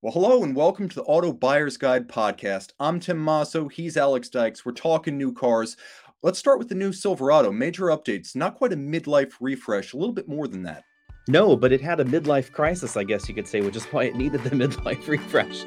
Well, hello and welcome to the Auto Buyer's Guide podcast. I'm Tim Masso. He's Alex Dykes. We're talking new cars. Let's start with the new Silverado. Major updates. Not quite a midlife refresh, a little bit more than that. No, but it had a midlife crisis, I guess you could say, which is why it needed the midlife refresh.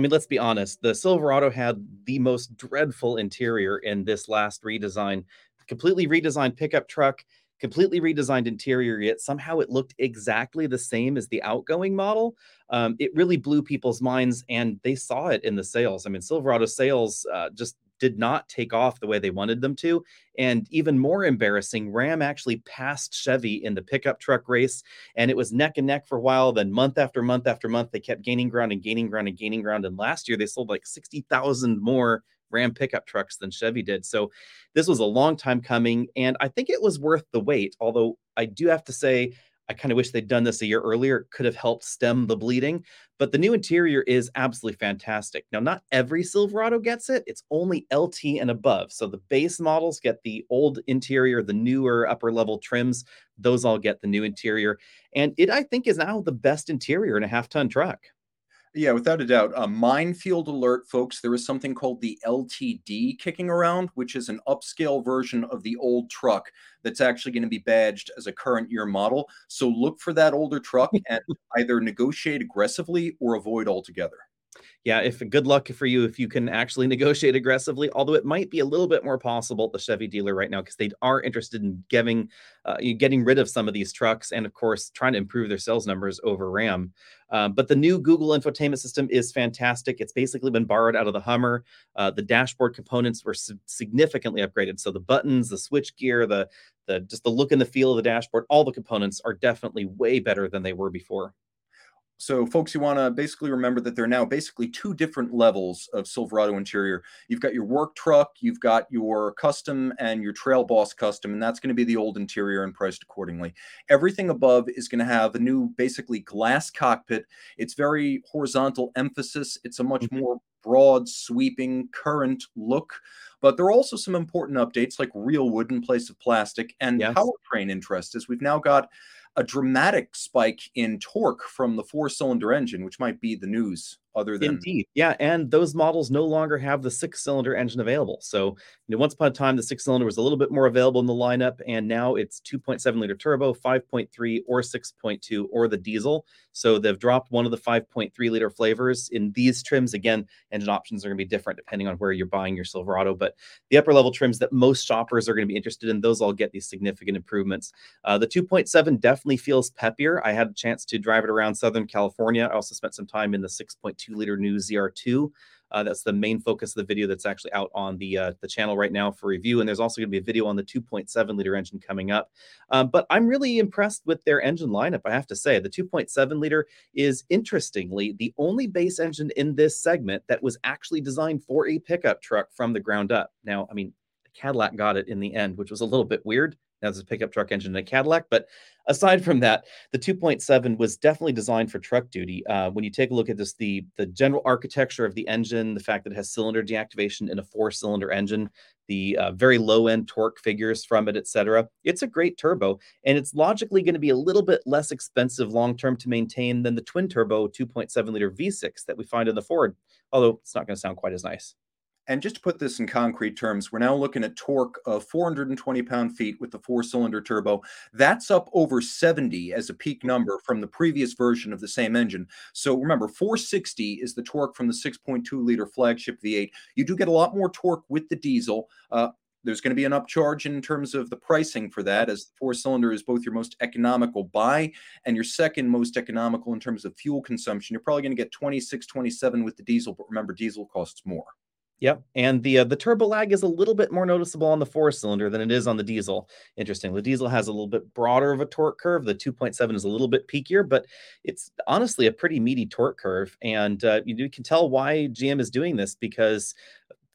Mean, let's be honest. The Silverado had the most dreadful interior in this last redesign. Completely redesigned pickup truck, completely redesigned interior, yet somehow it looked exactly the same as the outgoing model. Um, it really blew people's minds, and they saw it in the sales. I mean, Silverado sales uh, just did not take off the way they wanted them to. And even more embarrassing, Ram actually passed Chevy in the pickup truck race, and it was neck and neck for a while. Then, month after month after month, they kept gaining ground and gaining ground and gaining ground. And last year, they sold like 60,000 more Ram pickup trucks than Chevy did. So, this was a long time coming, and I think it was worth the wait. Although, I do have to say, I kind of wish they'd done this a year earlier. It could have helped stem the bleeding. But the new interior is absolutely fantastic. Now, not every Silverado gets it. It's only LT and above. So the base models get the old interior, the newer upper level trims. Those all get the new interior. And it, I think, is now the best interior in a half ton truck. Yeah, without a doubt. A minefield alert, folks. There is something called the LTD kicking around, which is an upscale version of the old truck that's actually going to be badged as a current year model. So look for that older truck and either negotiate aggressively or avoid altogether yeah, if good luck for you if you can actually negotiate aggressively. Although it might be a little bit more possible at the Chevy dealer right now because they are interested in giving, uh, getting rid of some of these trucks and of course trying to improve their sales numbers over Ram. Um, but the new Google infotainment system is fantastic. It's basically been borrowed out of the Hummer. Uh, the dashboard components were significantly upgraded. So the buttons, the switch gear, the the just the look and the feel of the dashboard, all the components are definitely way better than they were before. So, folks, you want to basically remember that there are now basically two different levels of Silverado interior. You've got your work truck, you've got your custom, and your Trail Boss custom, and that's going to be the old interior and priced accordingly. Everything above is going to have a new, basically, glass cockpit. It's very horizontal emphasis, it's a much mm-hmm. more broad, sweeping, current look. But there are also some important updates like real wood in place of plastic and yes. powertrain interest, as we've now got a dramatic spike in torque from the four cylinder engine, which might be the news other than indeed. Yeah and those models no longer have the six cylinder engine available. So you know once upon a time the six cylinder was a little bit more available in the lineup and now it's 2.7 liter turbo 5.3 or 6.2 or the diesel. So they've dropped one of the 5.3 liter flavors in these trims. Again engine options are going to be different depending on where you're buying your silverado but the upper level trims that most shoppers are going to be interested in those all get these significant improvements. Uh, the 2.7 definitely feels peppier. I had a chance to drive it around southern california. I also spent some time in the 6.2 2 liter new ZR2. Uh, that's the main focus of the video that's actually out on the uh, the channel right now for review. And there's also going to be a video on the 2.7 liter engine coming up. Um, but I'm really impressed with their engine lineup. I have to say, the 2.7 liter is interestingly the only base engine in this segment that was actually designed for a pickup truck from the ground up. Now, I mean, Cadillac got it in the end, which was a little bit weird. That's a pickup truck engine in a Cadillac. But aside from that, the 2.7 was definitely designed for truck duty. Uh, when you take a look at this, the the general architecture of the engine, the fact that it has cylinder deactivation in a four cylinder engine, the uh, very low end torque figures from it, etc. It's a great turbo, and it's logically going to be a little bit less expensive long term to maintain than the twin turbo 2.7 liter V6 that we find in the Ford. Although it's not going to sound quite as nice. And just to put this in concrete terms, we're now looking at torque of 420 pound feet with the four cylinder turbo. That's up over 70 as a peak number from the previous version of the same engine. So remember, 460 is the torque from the 6.2 liter flagship V8. You do get a lot more torque with the diesel. Uh, there's going to be an upcharge in terms of the pricing for that, as the four cylinder is both your most economical buy and your second most economical in terms of fuel consumption. You're probably going to get 26, 27 with the diesel, but remember, diesel costs more. Yep, and the uh, the turbo lag is a little bit more noticeable on the four cylinder than it is on the diesel. Interesting. The diesel has a little bit broader of a torque curve. The 2.7 is a little bit peakier, but it's honestly a pretty meaty torque curve. And uh, you, you can tell why GM is doing this because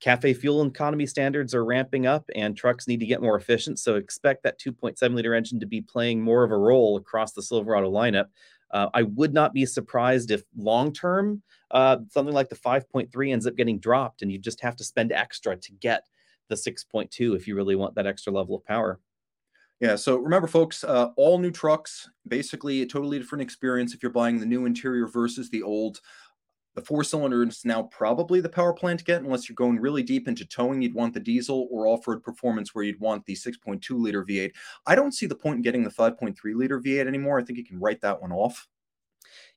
cafe fuel economy standards are ramping up and trucks need to get more efficient. So expect that 2.7 liter engine to be playing more of a role across the Silverado lineup. Uh, I would not be surprised if long term uh, something like the 5.3 ends up getting dropped and you just have to spend extra to get the 6.2 if you really want that extra level of power. Yeah, so remember, folks, uh, all new trucks, basically a totally different experience if you're buying the new interior versus the old. The four cylinder is now probably the power plant to get, unless you're going really deep into towing, you'd want the diesel or off road performance where you'd want the 6.2 liter V8. I don't see the point in getting the 5.3 liter V8 anymore. I think you can write that one off.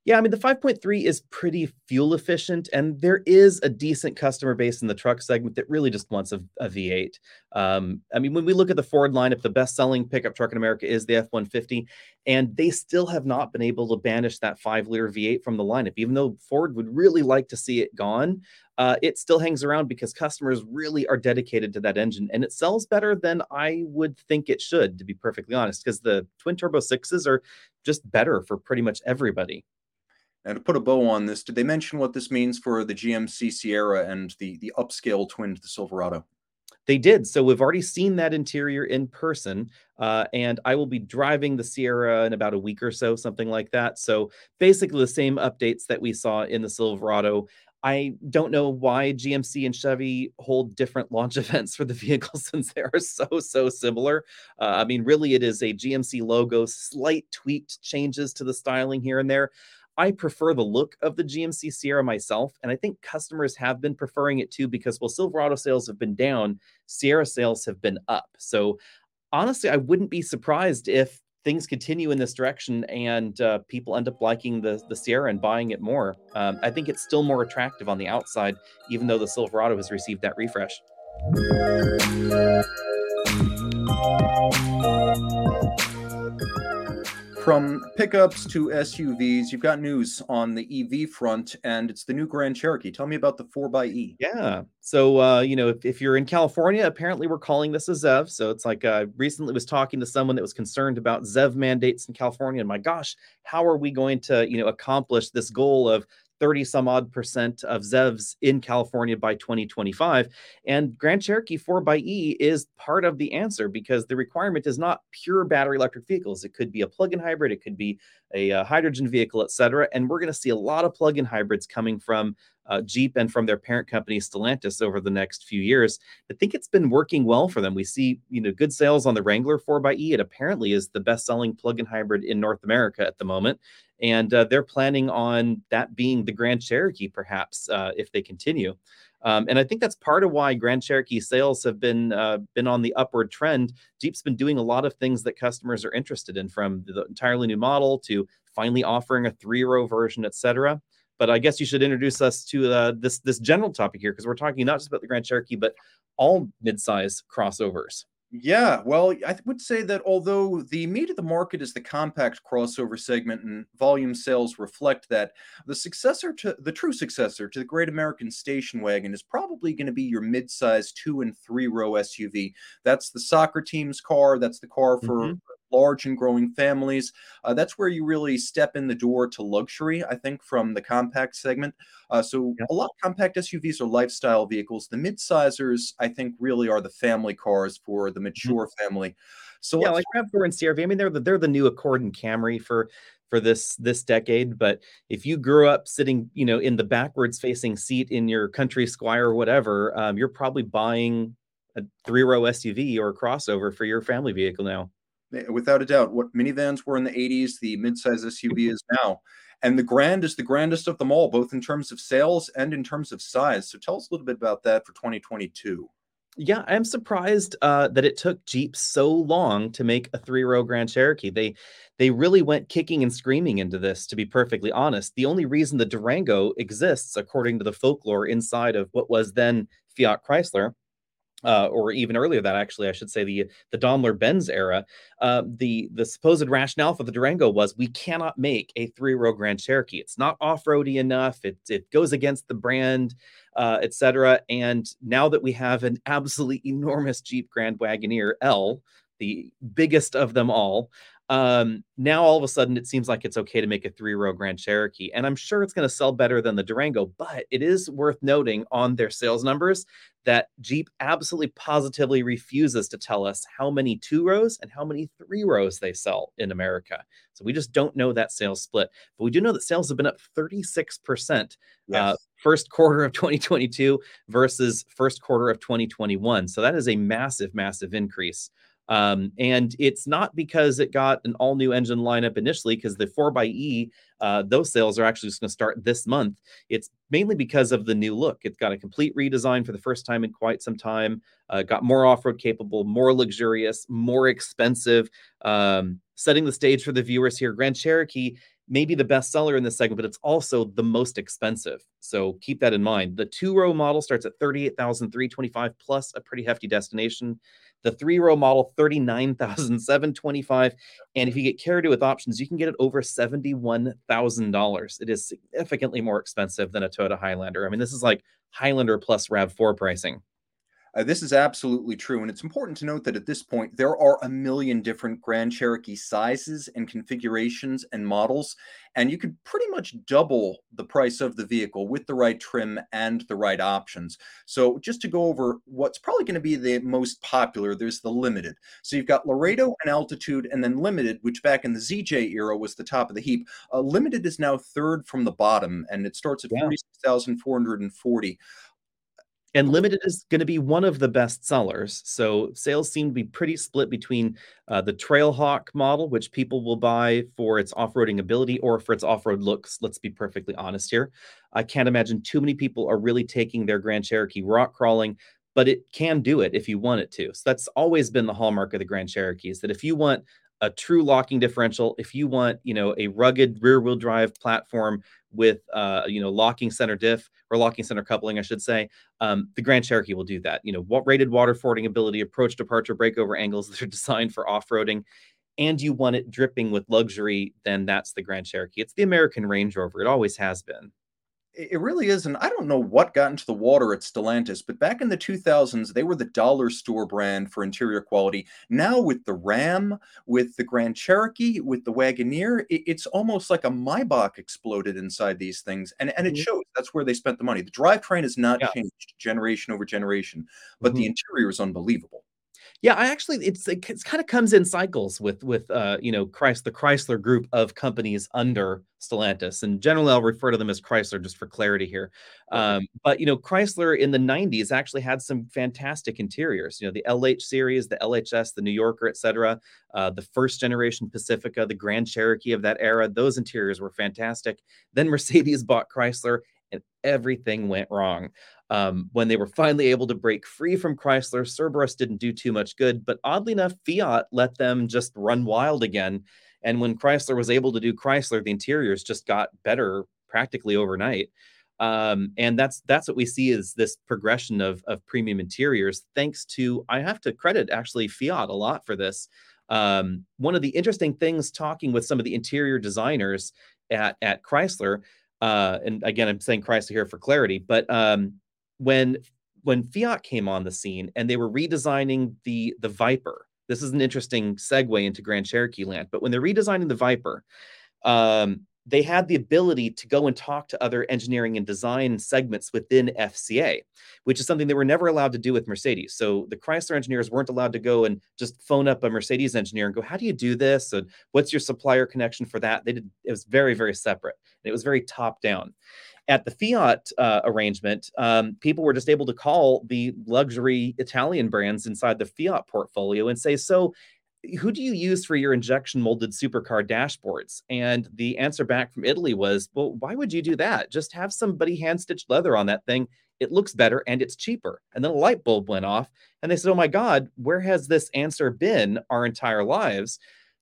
Yeah, I mean, the 5.3 is pretty fuel efficient, and there is a decent customer base in the truck segment that really just wants a a V8. Um, I mean, when we look at the Ford lineup, the best selling pickup truck in America is the F 150, and they still have not been able to banish that five liter V8 from the lineup, even though Ford would really like to see it gone. Uh, it still hangs around because customers really are dedicated to that engine and it sells better than I would think it should, to be perfectly honest, because the twin turbo sixes are just better for pretty much everybody. And to put a bow on this, did they mention what this means for the GMC Sierra and the the upscale twin to the Silverado? They did. So we've already seen that interior in person, uh, and I will be driving the Sierra in about a week or so, something like that. So basically, the same updates that we saw in the Silverado. I don't know why GMC and Chevy hold different launch events for the vehicles since they are so, so similar. Uh, I mean, really, it is a GMC logo, slight tweaked changes to the styling here and there. I prefer the look of the GMC Sierra myself, and I think customers have been preferring it too because while Silverado sales have been down, Sierra sales have been up. So honestly, I wouldn't be surprised if things continue in this direction and uh, people end up liking the the Sierra and buying it more. Um, I think it's still more attractive on the outside, even though the Silverado has received that refresh from pickups to SUVs, you've got news on the EV front, and it's the new Grand Cherokee. Tell me about the 4xE. Yeah. So, uh, you know, if, if you're in California, apparently we're calling this a ZEV. So it's like I uh, recently was talking to someone that was concerned about ZEV mandates in California. And my gosh, how are we going to, you know, accomplish this goal of 30 some odd percent of ZEVs in California by 2025. And Grand Cherokee 4xE is part of the answer because the requirement is not pure battery electric vehicles. It could be a plug in hybrid, it could be a, a uh, hydrogen vehicle, et cetera. And we're going to see a lot of plug in hybrids coming from uh, Jeep and from their parent company Stellantis over the next few years. I think it's been working well for them. We see, you know, good sales on the Wrangler 4xE. It apparently is the best-selling plug-in hybrid in North America at the moment, and uh, they're planning on that being the Grand Cherokee, perhaps, uh, if they continue. Um, and I think that's part of why Grand Cherokee sales have been uh, been on the upward trend. Jeep's been doing a lot of things that customers are interested in, from the entirely new model to finally offering a three-row version, et cetera. But I guess you should introduce us to uh, this this general topic here because we're talking not just about the Grand Cherokee, but all midsize crossovers. Yeah, well, I would say that although the meat of the market is the compact crossover segment and volume sales reflect that, the successor to the true successor to the Great American Station Wagon is probably going to be your midsize two and three row SUV. That's the soccer team's car. That's the car for mm-hmm large and growing families. Uh, that's where you really step in the door to luxury, I think, from the compact segment. Uh, so yeah. a lot of compact SUVs are lifestyle vehicles. The mid-sizers, I think, really are the family cars for the mm-hmm. mature mm-hmm. family. So yeah, like Rav4 and CRV. I mean, they're the they're the new Accord and Camry for for this this decade. But if you grew up sitting, you know, in the backwards facing seat in your country Squire or whatever, um, you're probably buying a three row SUV or a crossover for your family vehicle now. Without a doubt. What minivans were in the 80s, the midsize SUV is now. And the Grand is the grandest of them all, both in terms of sales and in terms of size. So tell us a little bit about that for 2022. Yeah, I'm surprised uh, that it took Jeep so long to make a three-row Grand Cherokee. They they really went kicking and screaming into this. To be perfectly honest, the only reason the Durango exists, according to the folklore inside of what was then Fiat Chrysler, uh, or even earlier that actually I should say the the Daimler Benz era, uh, the the supposed rationale for the Durango was we cannot make a three row Grand Cherokee. It's not off roady enough. It it goes against the brand, uh, etc. And now that we have an absolutely enormous Jeep Grand Wagoneer L, the biggest of them all. Um, now all of a sudden it seems like it's okay to make a three row Grand Cherokee, and I'm sure it's going to sell better than the Durango. But it is worth noting on their sales numbers that Jeep absolutely positively refuses to tell us how many two rows and how many three rows they sell in America. So we just don't know that sales split. But we do know that sales have been up 36% uh, yes. uh, first quarter of 2022 versus first quarter of 2021. So that is a massive, massive increase. Um, and it's not because it got an all new engine lineup initially, because the 4xE, uh, those sales are actually just going to start this month. It's mainly because of the new look. It's got a complete redesign for the first time in quite some time, uh, got more off road capable, more luxurious, more expensive, um, setting the stage for the viewers here. Grand Cherokee maybe the best seller in this segment, but it's also the most expensive. So keep that in mind. The two row model starts at 38,325 plus a pretty hefty destination. The three row model, 39,725. And if you get carried with options, you can get it over $71,000. It is significantly more expensive than a Toyota Highlander. I mean, this is like Highlander plus RAV4 pricing. Uh, this is absolutely true. And it's important to note that at this point, there are a million different Grand Cherokee sizes and configurations and models. And you could pretty much double the price of the vehicle with the right trim and the right options. So, just to go over what's probably going to be the most popular, there's the Limited. So, you've got Laredo and Altitude, and then Limited, which back in the ZJ era was the top of the heap. Uh, Limited is now third from the bottom, and it starts at yeah. 46,440. And limited is going to be one of the best sellers. So sales seem to be pretty split between uh, the Trailhawk model, which people will buy for its off-roading ability or for its off-road looks. Let's be perfectly honest here. I can't imagine too many people are really taking their Grand Cherokee rock crawling, but it can do it if you want it to. So that's always been the hallmark of the Grand Cherokee is that if you want a true locking differential, if you want, you know, a rugged rear-wheel drive platform with, uh, you know, locking center diff or locking center coupling, I should say, um, the Grand Cherokee will do that. You know, what rated water fording ability, approach, departure, breakover angles that are designed for off-roading, and you want it dripping with luxury, then that's the Grand Cherokee. It's the American Range Rover. It always has been it really is. And I don't know what got into the water at Stellantis, but back in the 2000s, they were the dollar store brand for interior quality. Now, with the Ram, with the Grand Cherokee, with the Wagoneer, it, it's almost like a Maybach exploded inside these things. And, and it mm-hmm. shows that's where they spent the money. The drivetrain has not yeah. changed generation over generation, but mm-hmm. the interior is unbelievable. Yeah, I actually it's it, it kind of comes in cycles with with uh you know Christ the Chrysler group of companies under Stellantis, and generally I'll refer to them as Chrysler just for clarity here. Um, but you know Chrysler in the '90s actually had some fantastic interiors. You know the LH series, the LHS, the New Yorker, etc. Uh, the first generation Pacifica, the Grand Cherokee of that era. Those interiors were fantastic. Then Mercedes bought Chrysler, and everything went wrong. Um, when they were finally able to break free from Chrysler, Cerberus didn't do too much good, but oddly enough, Fiat let them just run wild again. And when Chrysler was able to do Chrysler, the interiors just got better practically overnight. Um, and that's that's what we see is this progression of of premium interiors, thanks to I have to credit actually Fiat a lot for this. Um, one of the interesting things talking with some of the interior designers at at Chrysler, uh, and again I'm saying Chrysler here for clarity, but um, when when Fiat came on the scene and they were redesigning the the Viper. This is an interesting segue into Grand Cherokee land. But when they're redesigning the Viper, um, they had the ability to go and talk to other engineering and design segments within FCA, which is something they were never allowed to do with Mercedes. So the Chrysler engineers weren't allowed to go and just phone up a Mercedes engineer and go, "How do you do this? And what's your supplier connection for that?" They did. It was very, very separate, and it was very top down at the Fiat uh, arrangement, um, people were just able to call the luxury Italian brands inside the Fiat portfolio and say, so who do you use for your injection molded supercar dashboards? And the answer back from Italy was, well, why would you do that? Just have somebody hand stitched leather on that thing. It looks better and it's cheaper. And then a light bulb went off and they said, oh my God, where has this answer been our entire lives?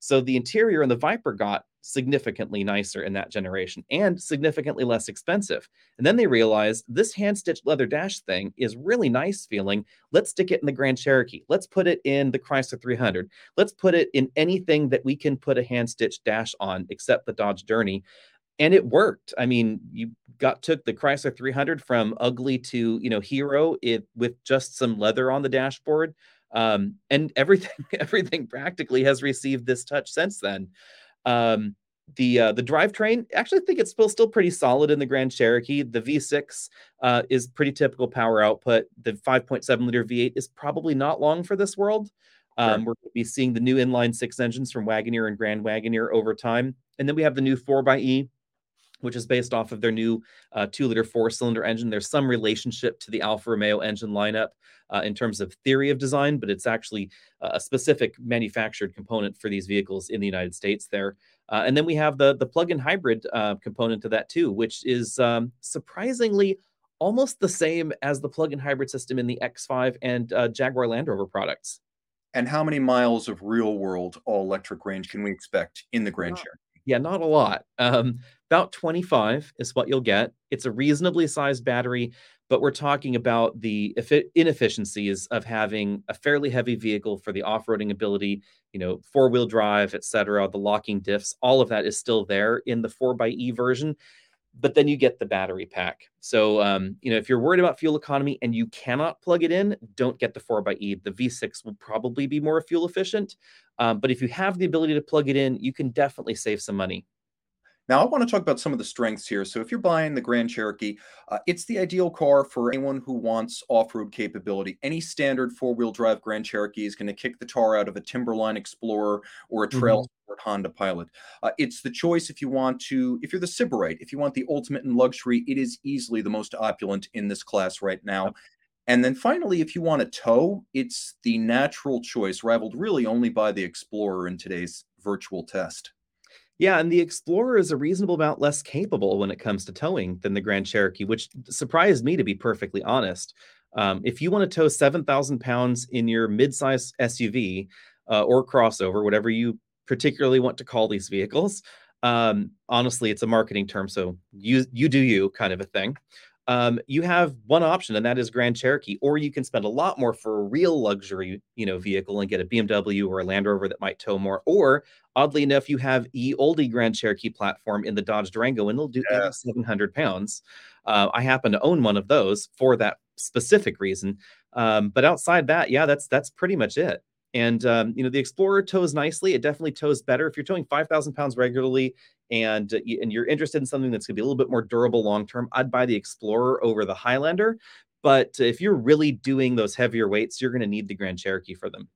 So the interior and the Viper got significantly nicer in that generation and significantly less expensive. And then they realized this hand stitched leather dash thing is really nice feeling. Let's stick it in the Grand Cherokee. Let's put it in the Chrysler 300. Let's put it in anything that we can put a hand stitched dash on except the Dodge Journey. And it worked. I mean, you got took the Chrysler 300 from ugly to, you know, hero it with just some leather on the dashboard Um, and everything everything practically has received this touch since then. Um, the uh, the drivetrain, actually, I think it's still still pretty solid in the Grand Cherokee. The V6 uh, is pretty typical power output. The 5.7 liter V8 is probably not long for this world. Um, We're going to be seeing the new inline six engines from Wagoneer and Grand Wagoneer over time, and then we have the new 4xE which is based off of their new uh, two liter four cylinder engine. There's some relationship to the Alfa Romeo engine lineup uh, in terms of theory of design, but it's actually uh, a specific manufactured component for these vehicles in the United States there. Uh, and then we have the, the plug in hybrid uh, component to that too, which is um, surprisingly almost the same as the plug in hybrid system in the X5 and uh, Jaguar Land Rover products. And how many miles of real world all electric range can we expect in the Grand Cherokee? Yeah, not a lot. Um, about 25 is what you'll get. It's a reasonably sized battery, but we're talking about the inefficiencies of having a fairly heavy vehicle for the off-roading ability, you know, four-wheel drive, etc. The locking diffs, all of that is still there in the 4xE version, but then you get the battery pack. So, um, you know, if you're worried about fuel economy and you cannot plug it in, don't get the 4xE. The V6 will probably be more fuel efficient, um, but if you have the ability to plug it in, you can definitely save some money. Now, I want to talk about some of the strengths here. So, if you're buying the Grand Cherokee, uh, it's the ideal car for anyone who wants off road capability. Any standard four wheel drive Grand Cherokee is going to kick the tar out of a Timberline Explorer or a Trail mm-hmm. Sport Honda Pilot. Uh, it's the choice if you want to, if you're the Sybarite, if you want the ultimate in luxury, it is easily the most opulent in this class right now. And then finally, if you want a tow, it's the natural choice, rivaled really only by the Explorer in today's virtual test. Yeah, and the Explorer is a reasonable amount less capable when it comes to towing than the Grand Cherokee, which surprised me to be perfectly honest. Um, if you want to tow 7,000 pounds in your midsize SUV uh, or crossover, whatever you particularly want to call these vehicles, um, honestly, it's a marketing term, so you you do you kind of a thing um, you have one option, and that is Grand Cherokee, or you can spend a lot more for a real luxury, you know, vehicle and get a BMW or a Land Rover that might tow more. Or oddly enough, you have e oldie Grand Cherokee platform in the Dodge Durango, and they'll do yeah. 700 pounds. Uh, I happen to own one of those for that specific reason. Um, but outside that, yeah, that's that's pretty much it. And um, you know, the Explorer tows nicely. It definitely tows better. If you're towing 5,000 pounds regularly and uh, and you're interested in something that's going to be a little bit more durable long term, I'd buy the Explorer over the Highlander. But if you're really doing those heavier weights, you're going to need the Grand Cherokee for them.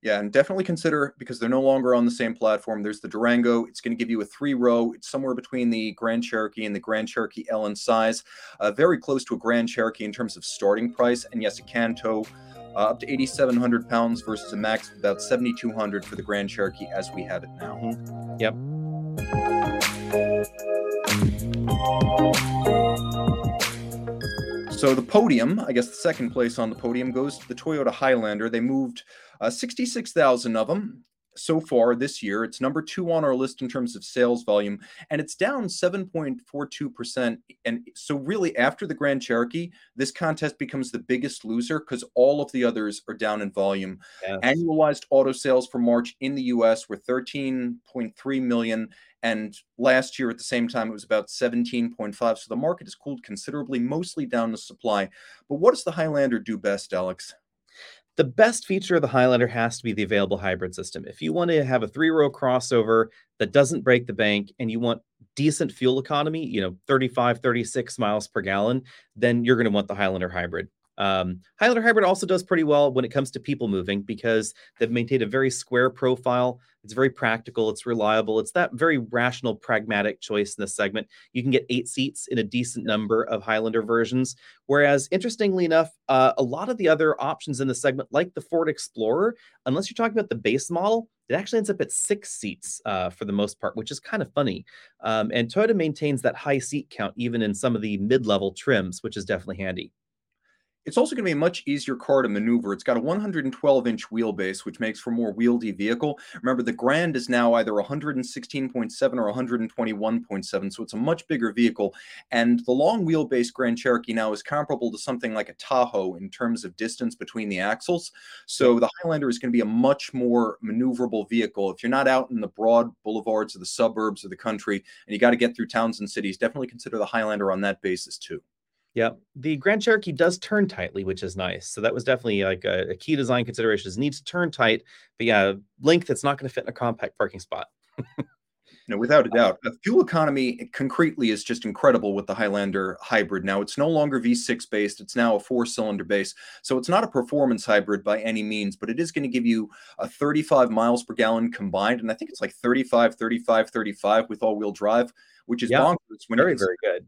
Yeah, and definitely consider because they're no longer on the same platform. There's the Durango. It's going to give you a three row. It's somewhere between the Grand Cherokee and the Grand Cherokee L in size, uh, very close to a Grand Cherokee in terms of starting price. And yes, it can tow uh, up to 8,700 pounds versus a max of about 7,200 for the Grand Cherokee as we have it now. Mm-hmm. Yep. So the podium, I guess the second place on the podium goes to the Toyota Highlander. They moved uh, 66,000 of them so far this year. It's number two on our list in terms of sales volume, and it's down 7.42%. And so, really, after the Grand Cherokee, this contest becomes the biggest loser because all of the others are down in volume. Yes. Annualized auto sales for March in the US were 13.3 million. And last year at the same time, it was about 17.5. So the market has cooled considerably, mostly down to supply. But what does the Highlander do best, Alex? The best feature of the Highlander has to be the available hybrid system. If you want to have a three row crossover that doesn't break the bank and you want decent fuel economy, you know, 35, 36 miles per gallon, then you're going to want the Highlander hybrid. Um, Highlander Hybrid also does pretty well when it comes to people moving because they've maintained a very square profile. It's very practical, it's reliable, it's that very rational, pragmatic choice in this segment. You can get eight seats in a decent number of Highlander versions. Whereas, interestingly enough, uh, a lot of the other options in the segment, like the Ford Explorer, unless you're talking about the base model, it actually ends up at six seats uh, for the most part, which is kind of funny. Um, and Toyota maintains that high seat count even in some of the mid level trims, which is definitely handy. It's also going to be a much easier car to maneuver. It's got a 112 inch wheelbase, which makes for a more wieldy vehicle. Remember, the Grand is now either 116.7 or 121.7, so it's a much bigger vehicle. And the long wheelbase Grand Cherokee now is comparable to something like a Tahoe in terms of distance between the axles. So the Highlander is going to be a much more maneuverable vehicle. If you're not out in the broad boulevards of the suburbs of the country and you got to get through towns and cities, definitely consider the Highlander on that basis too. Yeah, the Grand Cherokee does turn tightly, which is nice. So that was definitely like a, a key design consideration. It needs to turn tight, but yeah, length it's not going to fit in a compact parking spot. No, without a um doubt. The fuel economy concretely is just incredible with the Highlander hybrid. Now, it's no longer V6 based, it's now a four cylinder base. So it's not a performance hybrid by any means, but it is going to give you a 35 miles per gallon combined. And I think it's like 35, 35, 35 with all wheel drive, which is yeah, bonkers. When very, very good.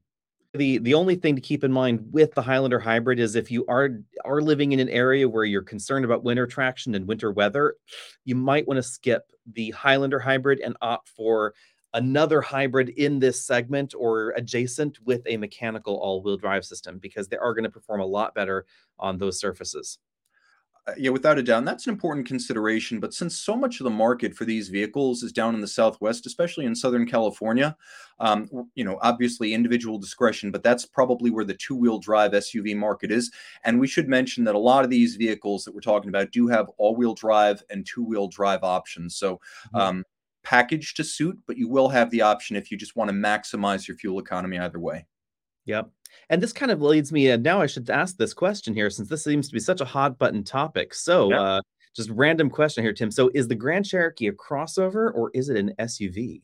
The the only thing to keep in mind with the Highlander hybrid is if you are are living in an area where you're concerned about winter traction and winter weather, you might want to skip the Highlander hybrid and opt for another hybrid in this segment or adjacent with a mechanical all-wheel drive system because they are going to perform a lot better on those surfaces. Uh, yeah, without a doubt, that's an important consideration. But since so much of the market for these vehicles is down in the Southwest, especially in Southern California, um, you know, obviously individual discretion, but that's probably where the two-wheel drive SUV market is. And we should mention that a lot of these vehicles that we're talking about do have all-wheel drive and two-wheel drive options. So, mm-hmm. um, package to suit, but you will have the option if you just want to maximize your fuel economy either way. Yep. And this kind of leads me, and now I should ask this question here since this seems to be such a hot button topic. So, yep. uh, just random question here, Tim. So, is the Grand Cherokee a crossover or is it an SUV?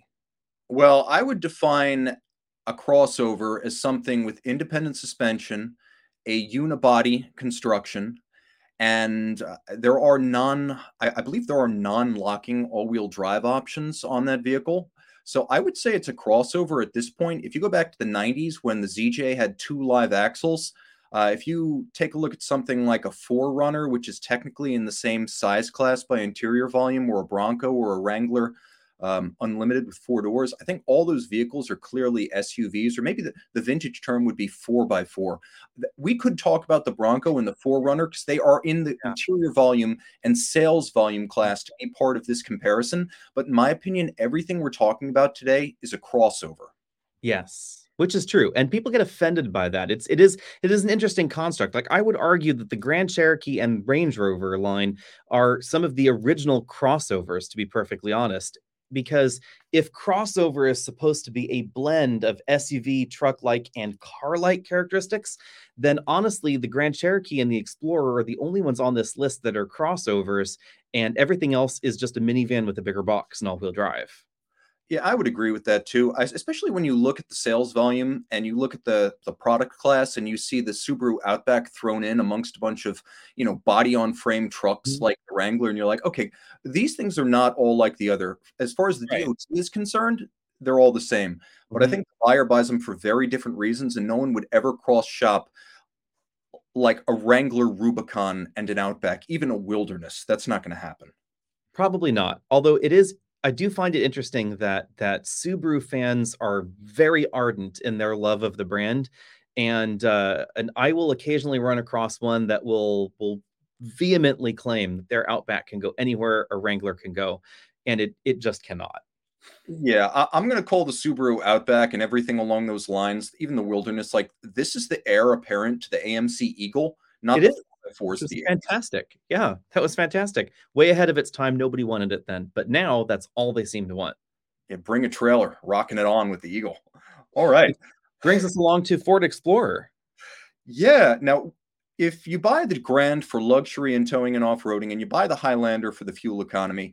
Well, I would define a crossover as something with independent suspension, a unibody construction, and uh, there are non I, I, believe there are non-locking all-wheel drive options on that vehicle so i would say it's a crossover at this point. If you go back to the 90s when the zj had two live axles uh, if you take a look at something like a 4Runner which is technically in the same size class by interior volume or a bronco or a wrangler um, unlimited with four doors. I think all those vehicles are clearly SUVs, or maybe the, the vintage term would be four by four. We could talk about the Bronco and the 4Runner because they are in the yeah. interior volume and sales volume class to be part of this comparison. But in my opinion, everything we're talking about today is a crossover. Yes which is true and people get offended by that it's it is it is an interesting construct like i would argue that the grand cherokee and range rover line are some of the original crossovers to be perfectly honest because if crossover is supposed to be a blend of SUV, truck like, and car like characteristics, then honestly, the Grand Cherokee and the Explorer are the only ones on this list that are crossovers, and everything else is just a minivan with a bigger box and all wheel drive. Yeah, I would agree with that too. I, especially when you look at the sales volume and you look at the the product class and you see the Subaru Outback thrown in amongst a bunch of you know body on frame trucks mm-hmm. like the Wrangler, and you're like, okay, these things are not all like the other. As far as the right. DOT is concerned, they're all the same. But mm-hmm. I think the buyer buys them for very different reasons, and no one would ever cross shop like a Wrangler Rubicon and an Outback, even a Wilderness. That's not going to happen. Probably not. Although it is I do find it interesting that that Subaru fans are very ardent in their love of the brand, and uh, and I will occasionally run across one that will will vehemently claim that their Outback can go anywhere a Wrangler can go, and it it just cannot. Yeah, I, am going to call the Subaru Outback and everything along those lines, even the Wilderness, like this is the heir apparent to the AMC Eagle, not it the is force the fantastic. Yeah, that was fantastic. Way ahead of its time. Nobody wanted it then, but now that's all they seem to want. Yeah, bring a trailer, rocking it on with the Eagle. All right. Brings us along to Ford Explorer. Yeah. Now, if you buy the Grand for luxury and towing and off roading, and you buy the Highlander for the fuel economy,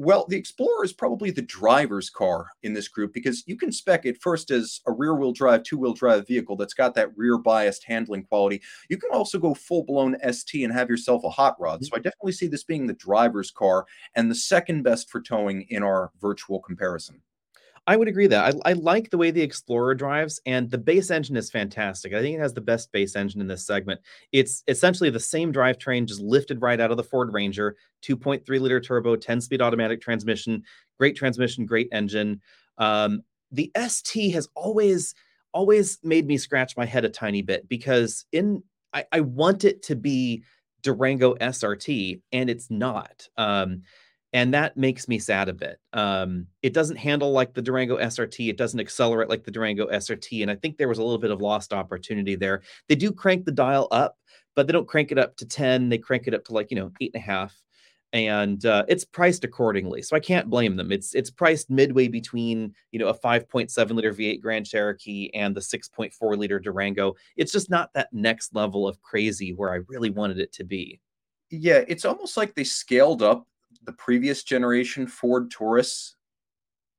well, the Explorer is probably the driver's car in this group because you can spec it first as a rear wheel drive, two wheel drive vehicle that's got that rear biased handling quality. You can also go full blown ST and have yourself a hot rod. Mm-hmm. So I definitely see this being the driver's car and the second best for towing in our virtual comparison. I would agree that I, I, like the way the Explorer drives, and the base engine is fantastic. I think it has the best base engine in this segment. It's essentially the same drivetrain, just lifted right out of the Ford Ranger, 2.3 liter turbo, 10 speed automatic transmission, great transmission, great engine. Um, the ST has always always made me scratch my head a tiny bit because in I, I want it to be Durango SRT, and it's not. Um, and that makes me sad a bit. Um, it doesn't handle like the Durango SRT. It doesn't accelerate like the Durango SRT, and I think there was a little bit of lost opportunity there. They do crank the dial up, but they don't crank it up to ten. They crank it up to like you know eight and a half. and uh, it's priced accordingly. So I can't blame them. It's it's priced midway between you know a 5.7 liter V8 Grand Cherokee and the 6.4 liter Durango. It's just not that next level of crazy where I really wanted it to be. Yeah, it's almost like they scaled up the previous generation Ford Taurus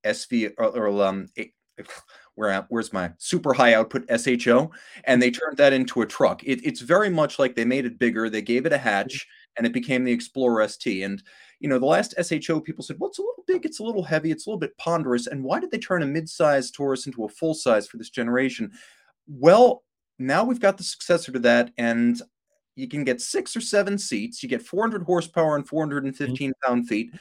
SV or, uh, or um eh, where where's my super high output SHO and they turned that into a truck. It, it's very much like they made it bigger, they gave it a hatch mm-hmm. and it became the Explorer ST. And you know, the last SHO people said, "Well, it's a little big, it's a little heavy, it's a little bit ponderous." And why did they turn a mid-size Taurus into a full size for this generation? Well, now we've got the successor to that, and you can get six or seven seats. You get 400 horsepower and 415 mm-hmm. pound feet.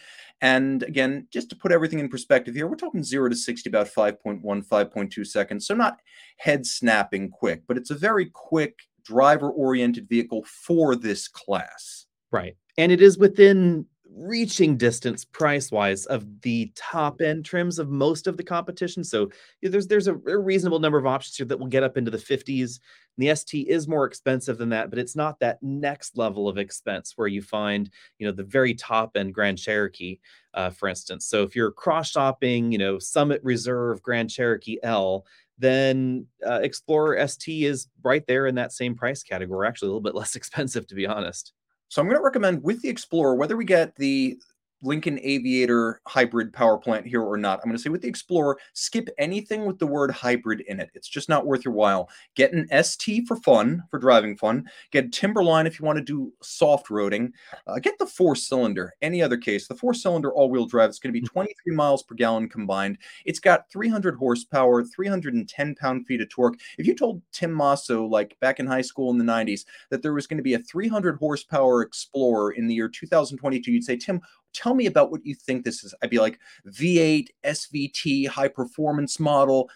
And again, just to put everything in perspective here, we're talking zero to 60 about 5.1, 5.2 seconds. So not head snapping quick, but it's a very quick driver oriented vehicle for this class. Right. And it is within reaching distance price wise of the top end trims of most of the competition. So there's there's a, a, reasonable number of options here that will get up into the 50s. And the ST is more expensive than that, but it's not that next level of expense where you find you know the very top end Grand Cherokee, uh, for instance. So if you're cross shopping, you know Summit Reserve Grand Cherokee L, then uh, Explorer ST is right there in that same price category. Actually, a little bit less expensive, to be honest. So I'm going to recommend with the Explorer, whether we get the Lincoln Aviator hybrid power plant here or not. I'm going to say with the Explorer, skip anything with the word hybrid in it. It's just not worth your while. Get an ST for fun, for driving fun. Get Timberline if you want to do soft roading. Uh, get the four cylinder. Any other case, the four cylinder all wheel drive is going to be mm. 23 miles per gallon combined. It's got 300 horsepower, 310 pound feet of torque. If you told Tim Masso, like back in high school in the 90s, that there was going to be a 300 horsepower Explorer in the year 2022, you'd say, Tim, tell me about what you think this is. I'd be like V8, SVT, high performance model.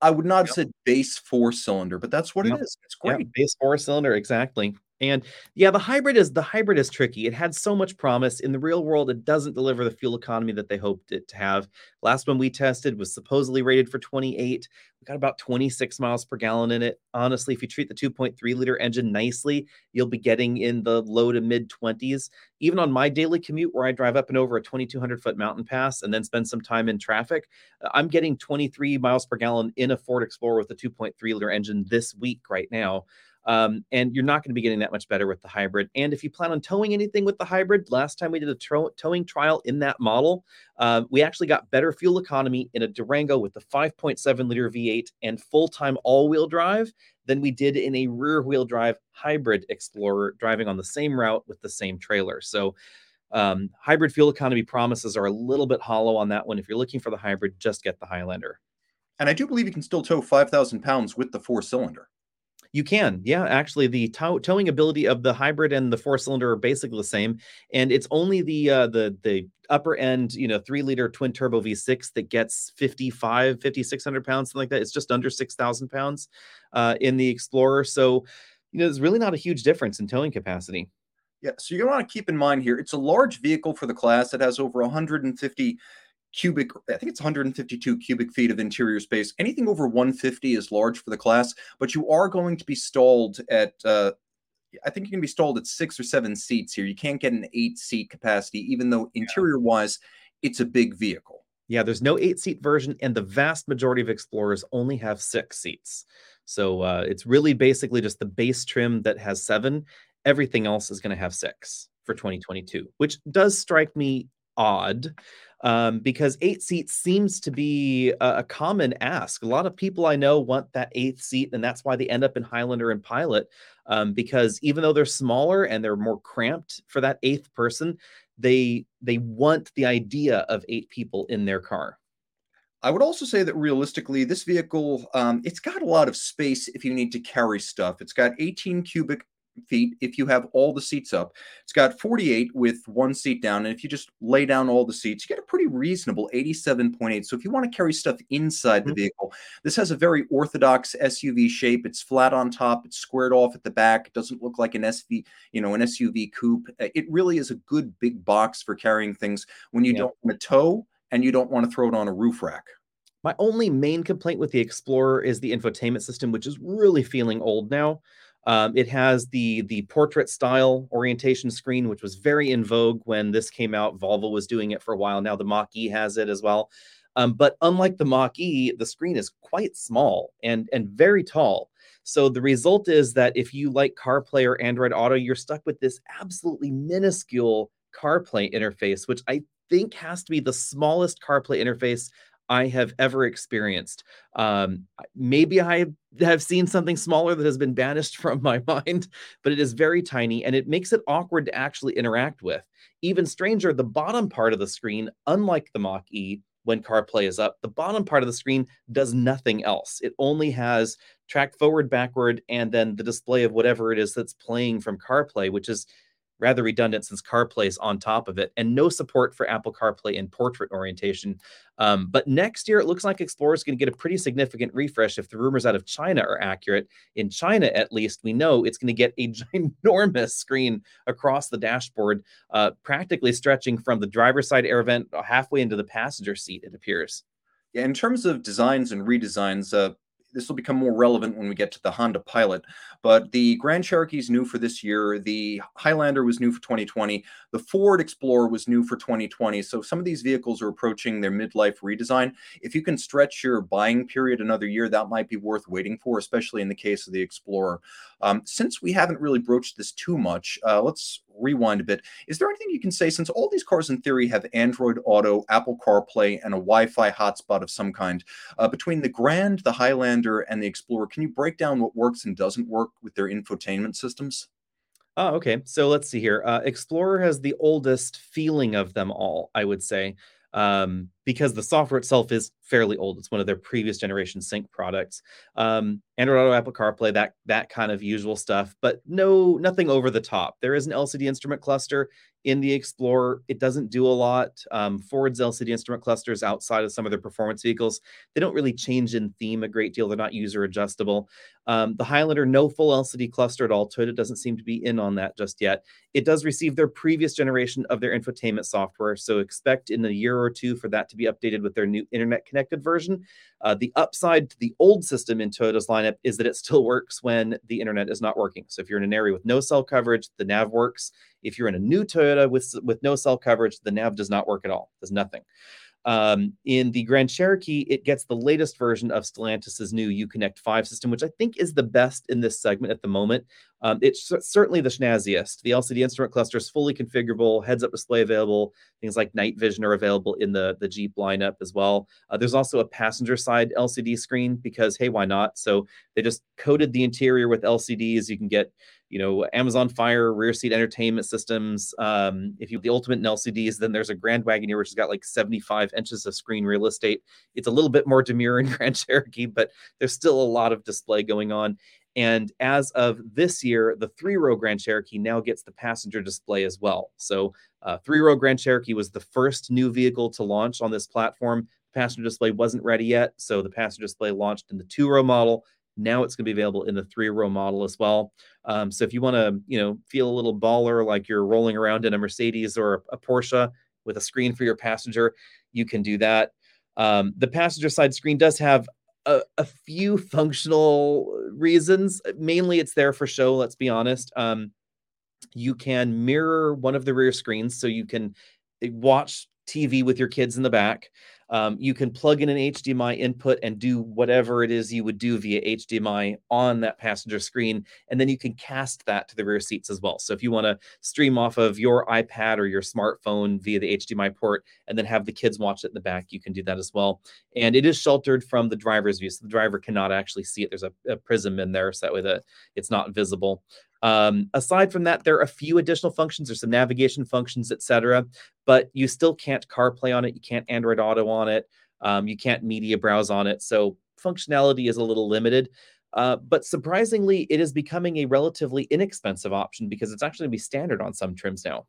I would not have said base four cylinder, but that's what yep. it is. It's great. Yep. Base four cylinder, exactly. And yeah, the hybrid is the hybrid is tricky. It had so much promise. In the real world, it doesn't deliver the fuel economy that they hoped it to have. Last one we tested was supposedly rated for 28. We got about 26 miles per gallon in it. Honestly, if you treat the 2.3 liter engine nicely, you'll be getting in the low to mid 20s. Even on my daily commute, where I drive up and over a 2,200 foot mountain pass and then spend some time in traffic, uh, I'm getting 23 miles per gallon in a Ford Explorer with a 2.3 liter engine this week right now. Um, and you're not going to be getting that much better with the hybrid. And if you plan on towing anything with the hybrid, last time we did a towing trial in that model, uh, we actually got better fuel economy in a Durango with the 5.7 liter V8 and full time all wheel drive than we did in a rear wheel drive hybrid Explorer driving on the same route with the same trailer. So, um, hybrid fuel economy promises are a little bit hollow on that one. If you're looking for the hybrid, just get the Highlander. And I do believe you can still tow 5,000 pounds with the four cylinder. You can, yeah. Actually, the tow- towing ability of the hybrid and the four cylinder are basically the same, and it's only the uh, the the upper end, you know, three liter twin turbo V6 that gets 55, 5600 pounds, something like that. It's just under 6,000 pounds uh, in the Explorer. So, you know, there's really not a huge difference in towing capacity. Yeah. So you're going to want to keep in mind here, it's a large vehicle for the class. It has over 150 cubic i think it's 152 cubic feet of interior space. Anything over 150 is large for the class but you are going to be stalled at uh, i think you can be stalled at six or seven seats here. You can't get an eight seat capacity even though interior wise it's a big vehicle. Yeah there's no eight seat version and the vast majority of explorers only have six seats. So uh, it's really basically just the base trim that has seven. Everything else is going to have six for 2022 which does strike me odd um, because eight seats seems to be a, a, common ask. A lot of people I know want that eighth seat, and that's why they end up in Highlander and Pilot. Um, because even though they're smaller and they're more cramped for that eighth person, they they want the idea of eight people in their car. I would also say that realistically, this vehicle, um, it's got a lot of space if you need to carry stuff. It's got 18 cubic feet if you have all the seats up. It's got 48 with one seat down. And if you just lay down all the seats, you get a pretty reasonable 87.8. So if you want to carry stuff inside mm-hmm. the vehicle, this has a very orthodox SUV shape. It's flat on top, it's squared off at the back. It doesn't look like an SV, you know, an SUV coupe. Uh, it really is a good big box for carrying things when you yeah. don't want to tow and you don't want to throw it on a roof rack. My only main complaint with the Explorer is the infotainment system, which is really feeling old now. Um, it has the the portrait style orientation screen, which was very in vogue when this came out. Volvo was doing it for a while. Now the Mach E has it as well. Um, but unlike the Mach E, the screen is quite small and and very tall. So the result is that if you like CarPlay or Android Auto, you're stuck with this absolutely minuscule CarPlay interface, which I think has to be the smallest CarPlay interface I have ever experienced. Um, maybe I have seen something smaller that has been banished from my mind, but it is very tiny and it makes it awkward to actually interact with. Even stranger, the bottom part of the screen, unlike the Mach E, when CarPlay is up, the bottom part of the screen does nothing else. It only has track forward, backward, and then the display of whatever it is that's playing from CarPlay, which is rather redundant since CarPlay is on top of it, and no support for Apple CarPlay in portrait orientation. Um, but next year, it looks like Explorer is going to get a pretty significant refresh if the rumors out of China are accurate. In China, at least, we know it's going to get a ginormous screen across the dashboard, uh, practically stretching from the driver's side air vent halfway into the passenger seat, it appears. Yeah, in terms of designs and redesigns, uh, this will become more relevant when we get to the Honda Pilot. But the Grand Cherokee is new for this year. The Highlander was new for 2020. The Ford Explorer was new for 2020. So some of these vehicles are approaching their midlife redesign. If you can stretch your buying period another year, that might be worth waiting for, especially in the case of the Explorer. Um, since we haven't really broached this too much, uh, let's rewind a bit. Is there anything you can say since all these cars in theory have Android Auto, Apple CarPlay, and a Wi-Fi hotspot of some kind? Uh, between the Grand, the Highlander, and the Explorer, can you break down what works and doesn't work with their infotainment systems? Oh, okay. So let's see here. Uh, Explorer has the oldest feeling of them all, I would say um, because the software itself is fairly old. It's one of their previous generation sync products. Um, Android Auto, Apple CarPlay, that that kind of usual stuff, but no, nothing over the top. There is an LCD instrument cluster in the Explorer. It doesn't do a lot. Um, Ford's LCD instrument clusters outside of some of their performance vehicles, they don't really change in theme a great deal. They're not user adjustable. Um, the Highlander, no full LCD cluster at all. Toyota doesn't seem to be in on that just yet. It does receive their previous generation of their infotainment software, so expect in a year or two for that to be updated with their new internet connected version. Uh, the upside to the old system in Toyota's lineup is that it still works when the internet is not working. So if you're in an area with no cell coverage, the nav works. If you're in a new Toyota with with no cell coverage, the nav does not work at all. Does nothing. Um, in the Grand Cherokee, it gets the latest version of Stellantis's new Uconnect 5 system, which I think is the best in this segment at the moment. Um, it's certainly the snazziest. The LCD instrument cluster is fully configurable, heads-up display available. Things like night vision are available in the, the Jeep lineup as well. Uh, there's also a passenger side LCD screen because, hey, why not? So they just coated the interior with LCDs. You can get you know, Amazon Fire rear seat entertainment systems. Um, if you the ultimate LCDs, then there's a Grand Wagoneer which has got like 75 inches of screen real estate. It's a little bit more demure in Grand Cherokee, but there's still a lot of display going on. And as of this year, the three row Grand Cherokee now gets the passenger display as well. So, uh, three row Grand Cherokee was the first new vehicle to launch on this platform. Passenger display wasn't ready yet. So, the passenger display launched in the two row model. Now it's going to be available in the three row model as well. Um, so if you want to, you know, feel a little baller like you're rolling around in a Mercedes or a, Porsche with a screen for your passenger, you can do that. Um, the passenger side screen does have a, a, few functional reasons. Mainly, it's there for show. Let's be honest. Um, you can mirror one of the rear screens, so you can eh, watch TV with your kids in the back. Um, you can plug in an HDMI input and do whatever it is you would do via HDMI on that passenger screen. And then you can cast that to the rear seats as well. So if you want to stream off of your iPad or your smartphone via the HDMI port and then have the kids watch it in the back, you can do that as well. And it is sheltered from the driver's view. So the driver cannot actually see it. There's a, a prism in there so that way that it's not visible. Um, aside from that, there are a few additional functions. There's some navigation functions, etc. But you still can't CarPlay on it. You can't Android Auto on it. Um, you can't media browse on it. So functionality is a little limited. Uh, but surprisingly, it is becoming a relatively inexpensive option because it's actually going to be standard on some trims now.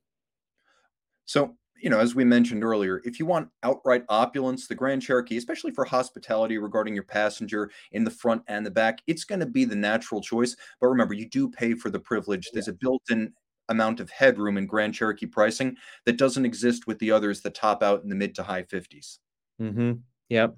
So you know, as we mentioned earlier, if you want outright opulence, the Grand Cherokee, especially for hospitality regarding your passenger in the front and the back, it's going to be the natural choice. But remember, you do pay for the privilege. There's a built in amount of headroom in Grand Cherokee pricing that doesn't exist with the others that top out in the mid to high 50s. Mm-hmm. Yep.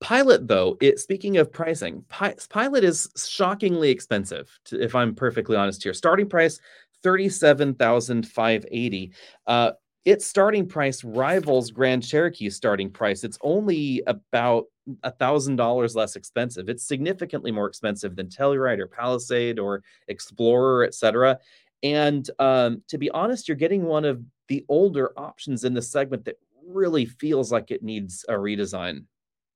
Pilot, though, it speaking of pricing, Pi- Pilot is shockingly expensive. To, if I'm perfectly honest here, starting price thirty-seven thousand five eighty. Uh, its starting price rivals Grand Cherokee's starting price. It's only about a thousand dollars less expensive. It's significantly more expensive than Telluride or Palisade or Explorer, etc. And um, to be honest, you're getting one of the older options in the segment that really feels like it needs a redesign.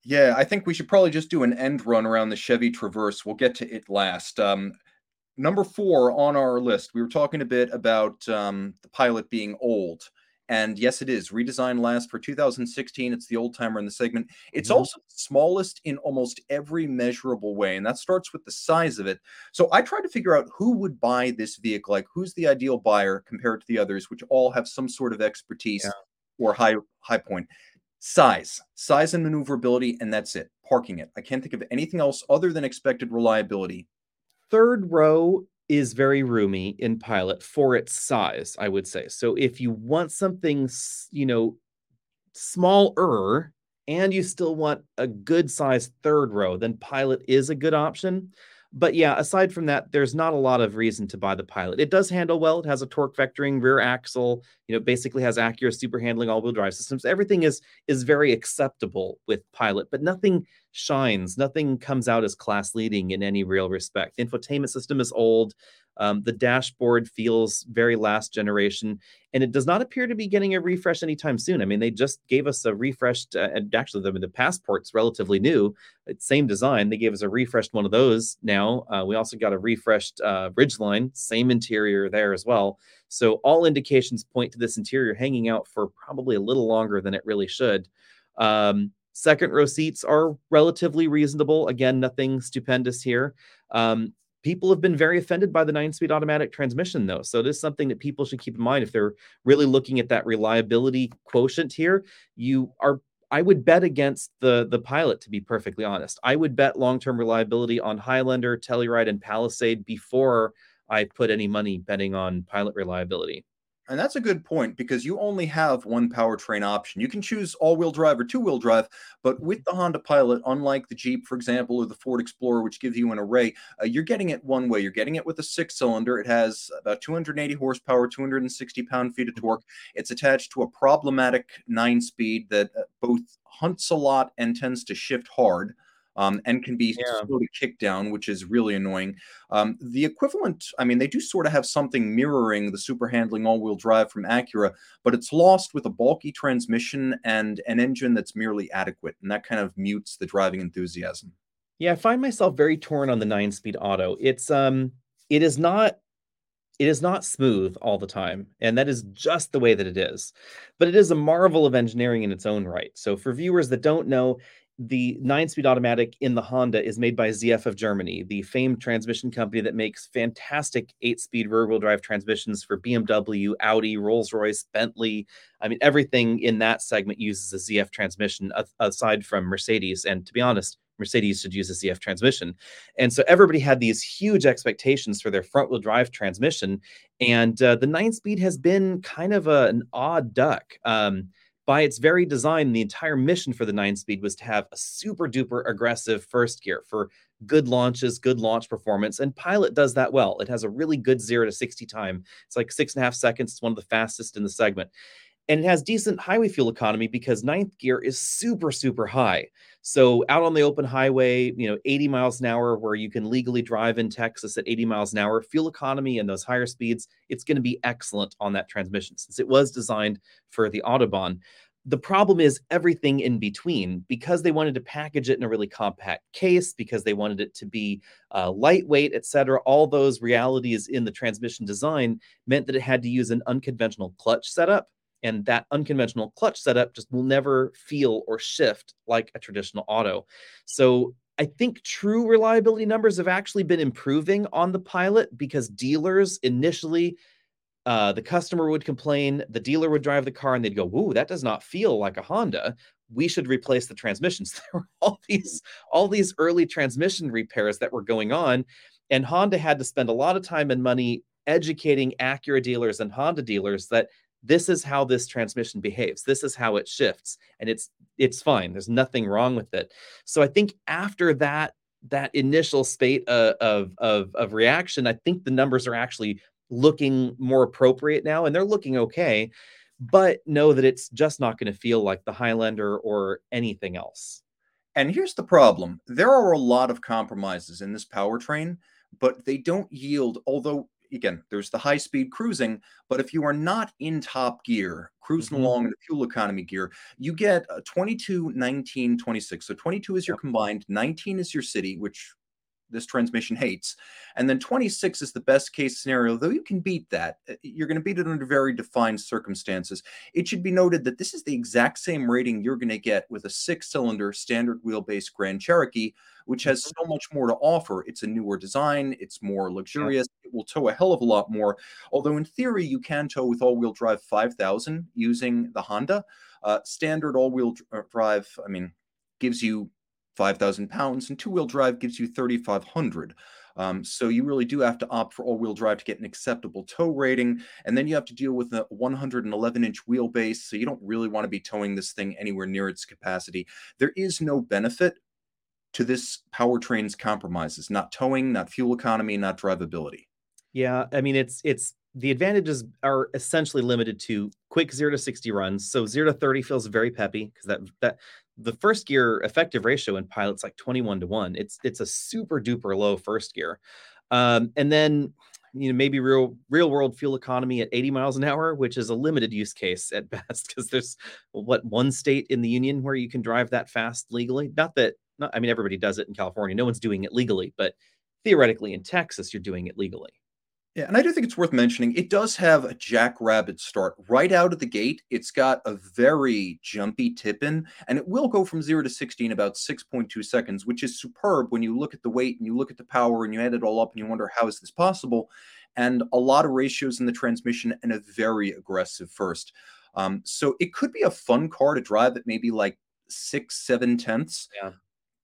Yeah, I think we should probably just do an end run around the Chevy Traverse. We'll get to it last. Um, number four on our list, we were talking a bit about um, the pilot being old. And yes, it is redesigned last for 2016. It's the old timer in the segment. It's mm-hmm. also smallest in almost every measurable way. And that starts with the size of it. So I tried to figure out who would buy this vehicle, like who's the ideal buyer compared to the others, which all have some sort of expertise yeah. or high high point. Size, size and maneuverability, and that's it. Parking it. I can't think of anything else other than expected reliability. Third row is very roomy in Pilot for its size, I would say. So if you want something, you know, smaller and you still want a good size third row, then Pilot is a good option. But yeah, aside from that, there's not a lot of reason to buy the Pilot. It does handle well. It has a torque vectoring rear axle. You know, basically has Acura super handling all-wheel drive systems. Everything is is very acceptable with Pilot, but nothing shines. Nothing comes out as class leading in any real respect. The Infotainment system is old. Um, the dashboard feels very last generation, and it does not appear to be getting a refresh anytime soon. I mean, they just gave us a refreshed, uh, actually, the, the passport's relatively new, same design. They gave us a refreshed one of those now. Uh, we also got a refreshed uh, Ridgeline, same interior there as well. So, all indications point to this interior hanging out for probably a little longer than it really should. Um, Second row seats are relatively reasonable. Again, nothing stupendous here. Um, people have been very offended by the nine speed automatic transmission, though. So, it is something that people should keep in mind if they're really looking at that reliability quotient here. You are I would bet against the the pilot to be perfectly honest. I would bet long-term reliability on Highlander, Telluride and Palisade before I put any money betting on pilot reliability. And that's a good point because you only have one powertrain option. You can choose all wheel drive or two wheel drive, but with the Honda Pilot, unlike the Jeep, for example, or the Ford Explorer, which gives you an array, uh, you're getting it one way. You're getting it with a six cylinder. It has about 280 horsepower, 260 pound feet of mm-hmm. torque. It's attached to a problematic nine speed that uh, both hunts a lot and tends to shift hard um, and can be yeah. slowly kicked down, which is really annoying. Um, the equivalent, I mean, they do sort of have something mirroring the super handling all wheel drive from Acura, but it's lost with a bulky transmission and an engine that's merely adequate. And that kind of mutes the driving enthusiasm. Yeah, I find myself very torn on the nine speed auto. It's, um, it is not it is not smooth all the time and that is just the way that it is but it is a marvel of engineering in its own right so for viewers that don't know the nine speed automatic in the Honda is made by ZF of Germany, the famed transmission company that makes fantastic eight speed rear wheel drive transmissions for BMW, Audi, Rolls Royce, Bentley. I mean, everything in that segment uses a ZF transmission aside from Mercedes. And to be honest, Mercedes should use a ZF transmission. And so everybody had these huge expectations for their front wheel drive transmission. And uh, the nine speed has been kind of a, an odd duck. Um, by its very design, the entire mission for the nine speed was to have a super duper aggressive first gear for good launches, good launch performance. And Pilot does that well. It has a really good zero to 60 time. It's like six and a half seconds. It's one of the fastest in the segment. And it has decent highway fuel economy because ninth gear is super, super high. So out on the open highway, you know, 80 miles an hour, where you can legally drive in Texas at 80 miles an hour, fuel economy and those higher speeds, it's going to be excellent on that transmission since it was designed for the Autobahn. The problem is everything in between because they wanted to package it in a really compact case, because they wanted it to be uh, lightweight, etc. All those realities in the transmission design meant that it had to use an unconventional clutch setup and that unconventional clutch setup just will never feel or shift like a traditional auto. So I think true reliability numbers have actually been improving on the pilot because dealers initially uh, the customer would complain, the dealer would drive the car, and they'd go, "Ooh, that does not feel like a Honda. We should replace the transmissions." There were all these all these early transmission repairs that were going on, and Honda had to spend a lot of time and money educating Acura dealers and Honda dealers that this is how this transmission behaves. This is how it shifts and it's it's fine. There's nothing wrong with it. So i think after that that initial spate uh, of of of reaction i think the numbers are actually looking more appropriate now and they're looking okay but know that it's just not going to feel like the highlander or anything else. And here's the problem. There are a lot of compromises in this powertrain but they don't yield although again, there's the high speed cruising, but if you are not in top gear, cruising mm-hmm. along in the fuel economy gear, you get 22, 19, 26. So 22 is your combined, 19 is your city, which this transmission hates. And then 26 is the best case scenario, though you can beat that. Uh, you're going to beat it under very defined circumstances. It should be noted that this is the exact same rating you're going to get with a six cylinder standard wheelbase Grand Cherokee, which has mm-hmm. so much more to offer. It's a newer design, it's more luxurious, it will tow a hell of a lot more. Although, in theory, you can tow with all wheel drive 5000 using the Honda. Uh, standard all wheel uh, drive, I mean, gives you 5,000 pounds, and two wheel drive gives you 3,500. Um, so you really do have to opt for all wheel drive to get an acceptable tow rating. And then you have to deal with a 111 inch wheelbase. So you don't really want to be towing this thing anywhere near its capacity. There is no benefit to this powertrain's compromises, not towing, not fuel economy, not drivability. Yeah. I mean, it's, it's, the advantages are essentially limited to quick 0 to 60 runs. So 0 to 30 feels very peppy because that that the first gear effective ratio in pilot's like 21 to 1 it's it's a super duper low first gear. Um, and then you know maybe real real world fuel economy at 80 miles an hour which is a limited use case at best because there's what one state in the union where you can drive that fast legally? Not that not, i mean everybody does it in california. No one's doing it legally but theoretically in texas you're doing it legally yeah, and I do think it's worth mentioning. It does have a jackrabbit start right out of the gate. It's got a very jumpy tip in, and it will go from zero to 60 in about 6.2 seconds, which is superb when you look at the weight and you look at the power and you add it all up and you wonder, how is this possible? And a lot of ratios in the transmission and a very aggressive first. Um, so it could be a fun car to drive at maybe like six, seven tenths. Yeah.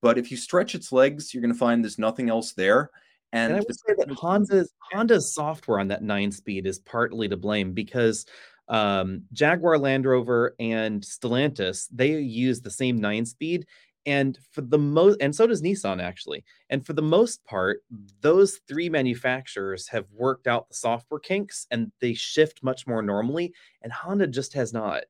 But if you stretch its legs, you're going to find there's nothing else there. And, and I would say that Honda's Honda's software on that nine speed is partly to blame because um, Jaguar Land Rover and Stellantis they use the same nine speed, and for the most, and so does Nissan actually. And for the most part, those three manufacturers have worked out the software kinks, and they shift much more normally. And Honda just has not.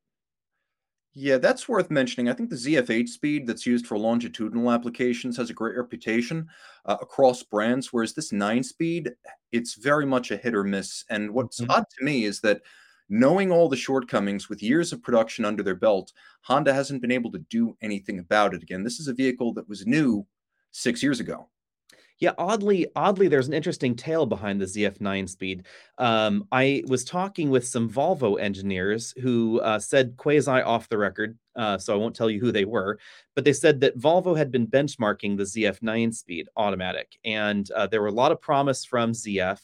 Yeah, that's worth mentioning. I think the ZF8 speed that's used for longitudinal applications has a great reputation uh, across brands, whereas this 9 speed, it's very much a hit or miss. And what's mm-hmm. odd to me is that knowing all the shortcomings with years of production under their belt, Honda hasn't been able to do anything about it. Again, this is a vehicle that was new six years ago. Yeah, oddly, oddly, there's an interesting tale behind the ZF9 speed. Um, I was talking with some Volvo engineers who uh, said quasi off the record, uh, so I won't tell you who they were, but they said that Volvo had been benchmarking the ZF9 speed automatic, and uh, there were a lot of promise from ZF.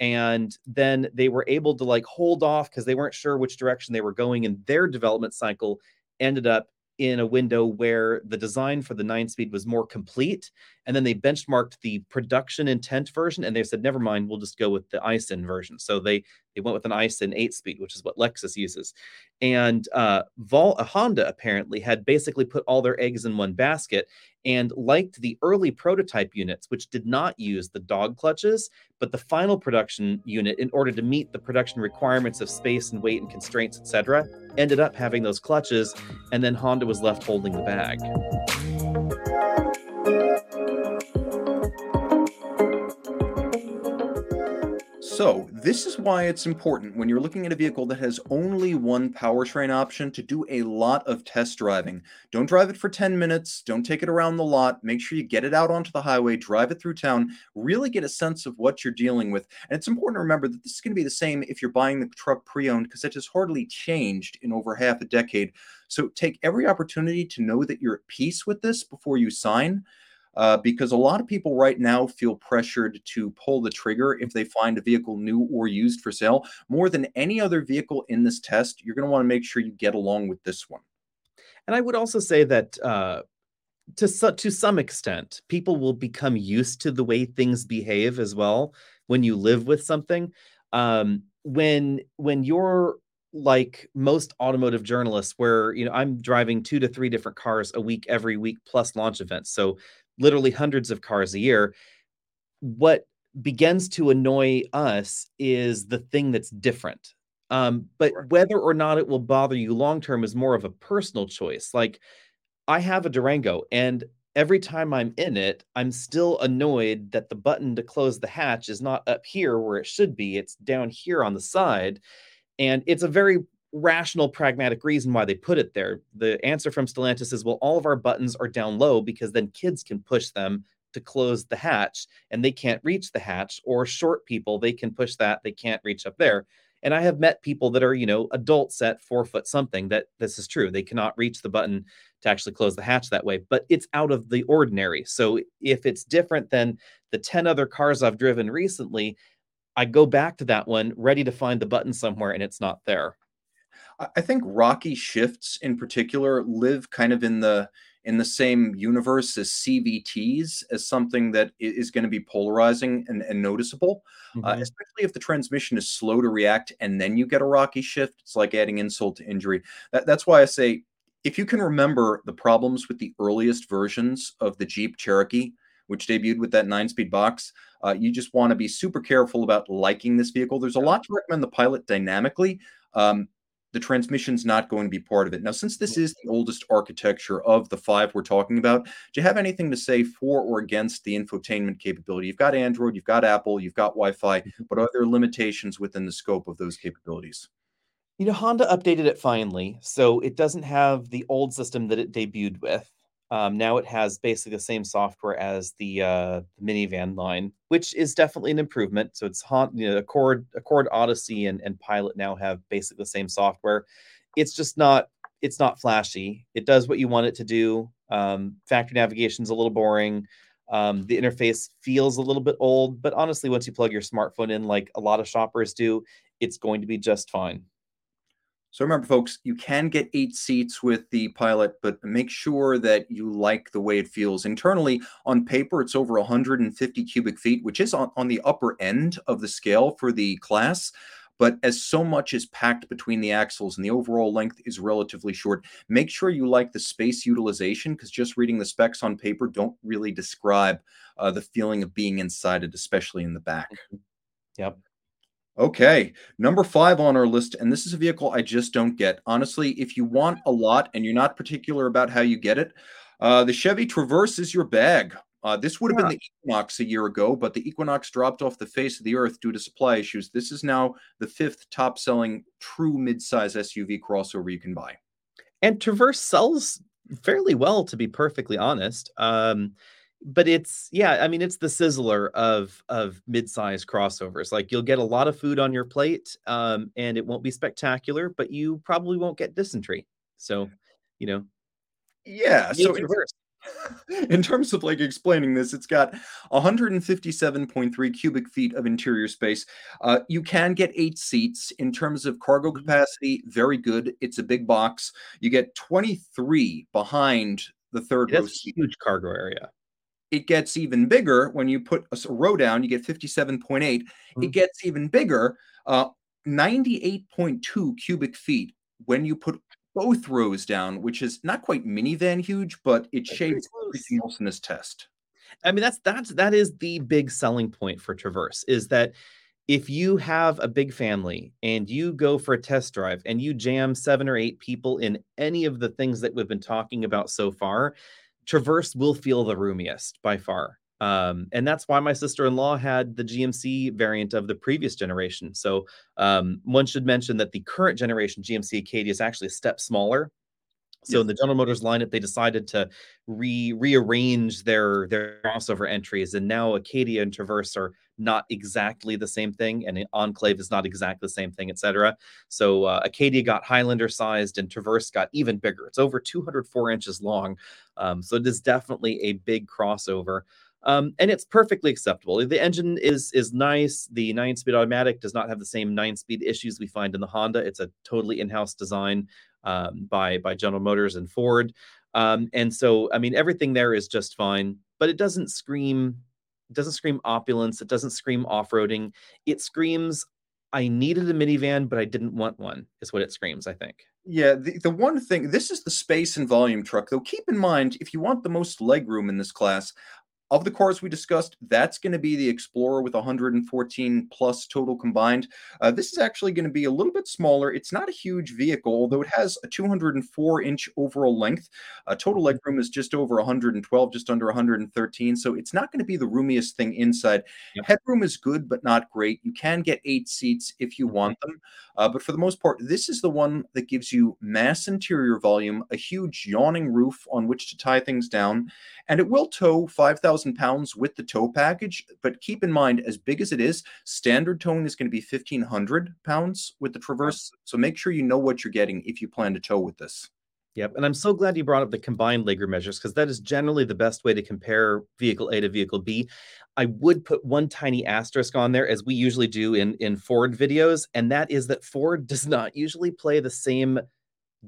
And then they were able to like hold off because they weren't sure which direction they were going, and their development cycle ended up in a window where the design for the nine speed was more complete. And then they benchmarked the production intent version and they said, never mind, we'll just go with the Aisin version. So they they went with an Aisin eight speed, which is what Lexus uses. And uh, Vol- Honda apparently had basically put all their eggs in one basket and liked the early prototype units, which did not use the dog clutches, but the final production unit, in order to meet the production requirements of space and weight and constraints, etc., ended up having those clutches, and then Honda was left holding the bag. So, this is why it's important when you're looking at a vehicle that has only one powertrain option to do a lot of test driving. Don't drive it for 10 minutes, don't take it around the lot, make sure you get it out onto the highway, drive it through town, really get a sense of what you're dealing with. And it's important to remember that this is going to be the same if you're buying the truck pre owned because it has hardly changed in over half a decade. So, take every opportunity to know that you're at peace with this before you sign uh, because a lot of people right now feel pressured to pull the trigger if they find a vehicle new or used for sale. More than any other vehicle in this test, you're going to want to make sure you get along with this one. And I would also say that uh, to su- to some extent, people will become used to the way things behave as well when you live with something. Um, when when you're like most automotive journalists where you know i'm driving two to three different cars a week every week plus launch events so literally hundreds of cars a year what begins to annoy us is the thing that's different. Um, but whether or not it will bother you long term is more of a personal choice. Like i have a durango and every time i'm in it i'm still annoyed that the button to close the hatch is not up here where it should be. It's down here on the side and it's a very rational, pragmatic reason why they put it there. The answer from Stellantis is well, all of our buttons are down low because then kids can push them to close the hatch and they can't reach the hatch, or short people, they can push that, they can't reach up there. And I have met people that are, you know, adults at four foot something that this is true. They cannot reach the button to actually close the hatch that way, but it's out of the ordinary. So if it's different than the 10 other cars I've driven recently, I go back to that one ready to find the button somewhere and it's not there. I think Rocky shifts in particular live kind of in the in the same universe as CVTs as something that is going to be polarizing and, and noticeable, uh, mm-hmm. uh, especially if the transmission is slow to react and then you get a rocky shift. It's like adding insult to injury. That, that's why I say if you can remember the problems with the earliest versions of the Jeep Cherokee, which debuted with that nine speed box. Uh, you just want to be super careful about liking this vehicle. There's a lot to recommend the Pilot dynamically. Um, the transmission's not going to be part of it. Now, since this is the oldest architecture of the five we're talking about, do you have anything to say for or against the infotainment capability? You've got Android, you've got Apple, you've got Wi Fi, mm-hmm. but are there limitations within the scope of those capabilities? You know, Honda updated it finally, so it doesn't have the old system that it debuted with. Um, now it has basically the same software as the, uh, minivan line, which is definitely an improvement. So it's you know, Accord, Accord Odyssey, and, and Pilot now have basically the same software. It's just not it's not flashy. It does what you want it to do. Um, factory navigation is a little boring. Um, the interface feels a little bit old, but honestly, once you plug your smartphone in, like a lot of shoppers do, it's going to be just fine. So remember, folks, you can get eight seats with the Pilot, but make sure that you like the way it feels. Internally, on paper, it's over 150 cubic feet, which is on, on the upper end of the scale for the class. But as so much is packed between the axles and the overall length is relatively short, make sure you like the space utilization because just reading the specs on paper don't really describe uh, the feeling of being inside it, especially in the back. Mm-hmm. Yep. Okay, number five on our list, and this is a vehicle I just don't get. Honestly, if you want a lot and you're not particular about how you get it, uh, the Chevy Traverse is your bag. Uh, this would have yeah. been the Equinox a year ago, but the Equinox dropped off the face of the earth due to supply issues. This is now the fifth top selling true midsize SUV crossover you can buy. And Traverse sells fairly well, to be perfectly honest. Um, but it's yeah i mean it's the sizzler of of mid-size crossovers like you'll get a lot of food on your plate um, and it won't be spectacular but you probably won't get dysentery so you know. Yeah so in, in terms of like explaining this it's got 157.3 cubic feet of interior space. Uh, you can get eight seats. In terms of cargo mm-hmm. capacity very good. It's a big box. You get 23 behind the third row huge cargo area it gets even bigger when you put a row down, you get 57.8. Mm-hmm. It gets even bigger, uh, 98.2 cubic feet when you put both rows down, which is not quite minivan huge, but it shapes everything else in this test. I mean, that's that's that is the big selling point for Traverse is that if you have a big family and you go for a test drive and you jam seven or eight people in any of the things that we've been talking about so far, Traverse will feel the roomiest by far. Um, and that's why my sister-in-law had the GMC variant of the previous generation. So um, one should mention that the current generation GMC Acadia is actually a step smaller so yes. in the General Motors lineup, they decided to re rearrange their their crossover entries, and now Acadia and Traverse are not exactly the same thing, and Enclave is not exactly the same thing, etc. So uh, Acadia got Highlander sized, and Traverse got even bigger. It's over 204 inches long, um, so it is definitely a big crossover. Um, and it's perfectly acceptable. The engine is is nice. The nine speed automatic does not have the same nine speed issues we find in the Honda. It's a totally in house design um, by by General Motors and Ford. Um, and so, I mean, everything there is just fine, but it doesn't scream it doesn't scream opulence. It doesn't scream off roading. It screams I needed a minivan, but I didn't want one, is what it screams, I think. Yeah, the, the one thing, this is the space and volume truck, though keep in mind, if you want the most legroom in this class, of the cars we discussed, that's going to be the Explorer with 114 plus total combined. Uh, this is actually going to be a little bit smaller. It's not a huge vehicle, although it has a 204 inch overall length. Uh, total mm-hmm. legroom is just over 112, just under 113. So it's not going to be the roomiest thing inside. Yep. Headroom is good, but not great. You can get eight seats if you mm-hmm. want them. Uh, but for the most part, this is the one that gives you mass interior volume, a huge yawning roof on which to tie things down, and it will tow 5,000 pounds with the tow package. But keep in mind, as big as it is, standard towing is going to be 1,500 pounds with the Traverse. So make sure you know what you're getting if you plan to tow with this. Yep. And I'm so glad you brought up the combined legroom measures because that is generally the best way to compare vehicle A to vehicle B. I would put one tiny asterisk on there, as we usually do in, in Ford videos, and that is that Ford does not usually play the same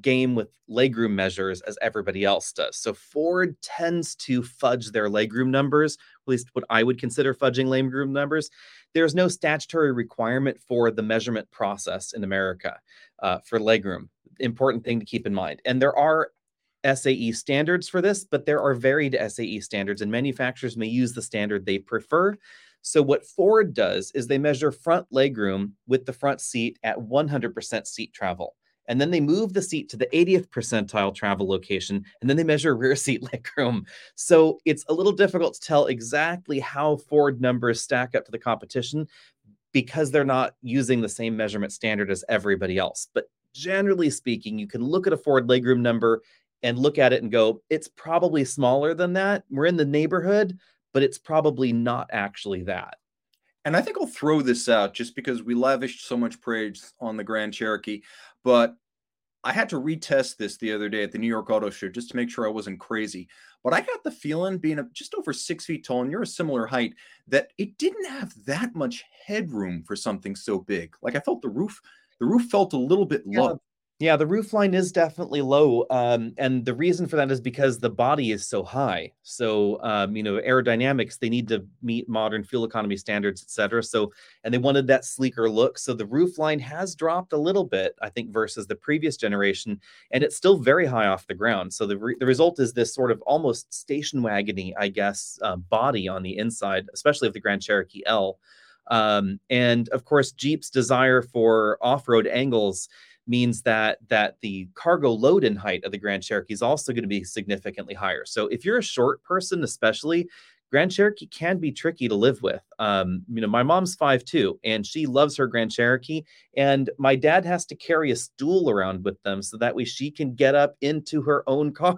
game with legroom measures as everybody else does. So Ford tends to fudge their legroom numbers, at least what I would consider fudging legroom numbers. There's no statutory requirement for the measurement process in America uh, for legroom important thing to keep in mind. And there are SAE standards for this, but there are varied SAE standards, and manufacturers may use the standard they prefer. So, what Ford does is they measure front legroom with the front seat at 100% seat travel. And then they move the seat to the 80th percentile travel location, and then they measure rear seat legroom. So, it's a little difficult to tell exactly how Ford numbers stack up to the competition because they're not using the same measurement standard as everybody else. But generally speaking, you can look at a Ford legroom number and look at it and go, it's probably smaller than that. We're in the neighborhood, but it's probably not actually that. And I think I'll throw this out just because we lavished so much praise on the Grand Cherokee. But I had to retest this the other day at the New York Auto Show just to make sure I wasn't crazy. But I got the feeling, being just over six feet tall and you're a similar height, that it didn't have that much headroom for something so big. Like I felt the roof the roof felt a little bit yeah. low. Yeah, the roof line is definitely low, um, and the reason for that is because the body is so high. So, um, you know, aerodynamics they need to meet modern fuel economy standards, et cetera. So, and they wanted that sleeker look. So the roof line has dropped a little bit, I think, versus the previous generation, and it's still very high off the ground. So the re- the result is this sort of almost station wagony, I guess, uh, body on the inside, especially of the Grand Cherokee L. Um, and of course, Jeep's desire for off-road angles means that that the cargo load in height of the Grand Cherokee is also going to be significantly higher. So if you're a short person, especially, Grand Cherokee can be tricky to live with. Um, you know, my mom's five two, and she loves her Grand Cherokee, and my dad has to carry a stool around with them so that way she can get up into her own car.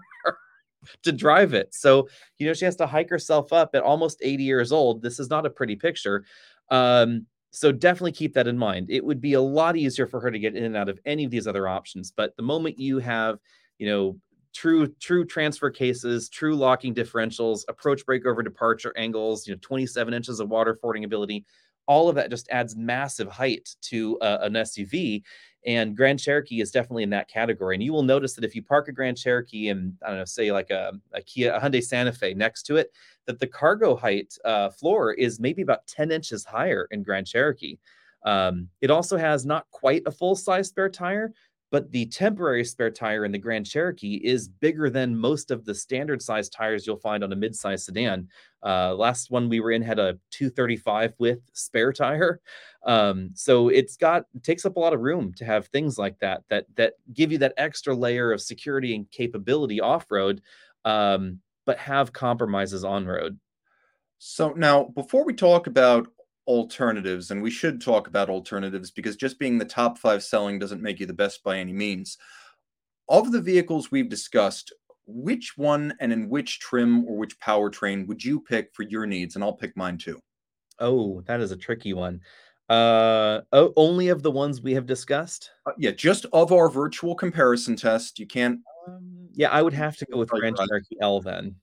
to drive it. So, you know, she has to hike herself up at almost 80 years old. This is not a pretty picture. Um, so definitely keep that in mind. It would be a lot easier for her to get in and out of any of these other options. But the moment you have, you know, true true transfer cases, true locking differentials, approach breakover departure angles, you know, 27 inches of water fording ability, all of that just adds massive height to uh, an SUV. And Grand Cherokee is definitely in that category. And you will notice that if you park a Grand Cherokee and I don't know, say like a, a Kia, a Hyundai Santa Fe next to it, that the cargo height uh, floor is maybe about 10 inches higher in Grand Cherokee. Um, it also has not quite a full size spare tire, but the temporary spare tire in the Grand Cherokee is bigger than most of the standard size tires you'll find on a midsize sedan. Uh, last one we were in had a 235 width spare tire, um, so it's got takes up a lot of room to have things like that that that give you that extra layer of security and capability off road, um, but have compromises on road. So now, before we talk about alternatives, and we should talk about alternatives because just being the top five selling doesn't make you the best by any means. Of the vehicles we've discussed, which one and in which trim or which powertrain would you pick for your needs? And I'll pick mine too. Oh, that is a tricky one. Uh, oh, only of the ones we have discussed. Uh, yeah, just of our virtual comparison test. You can't. Um, yeah, I would have to go with Grand Cherokee L then.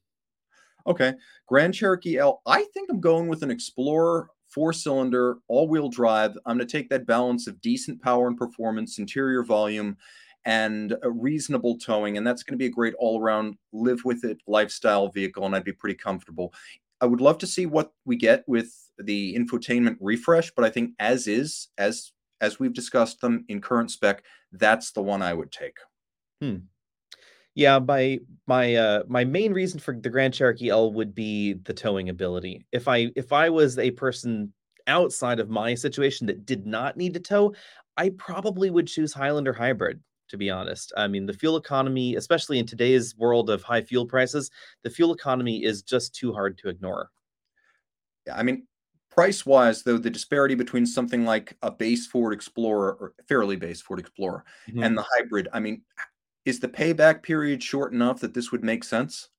Okay, Grand Cherokee L. I think I'm going with an Explorer four cylinder, all wheel drive. I'm going to take that balance of decent power and performance, interior volume, and a reasonable towing. And that's going to be a great all around live with it lifestyle vehicle. And I'd be pretty comfortable. I would love to see what we get with the infotainment refresh, but I think as is, as as we've discussed them in current spec, that's the one I would take. Hmm. Yeah, my my uh my main reason for the Grand Cherokee L would be the towing ability. If I if I was a person outside of my situation that did not need to tow, I probably would choose Highlander Hybrid to be honest. I mean, the fuel economy, especially in today's world of high fuel prices, the fuel economy is just too hard to ignore. Yeah, I mean, price wise, though, the disparity between something like a base Ford Explorer or fairly base Ford Explorer mm-hmm. and the hybrid, I mean, is the payback period short enough that this would make sense?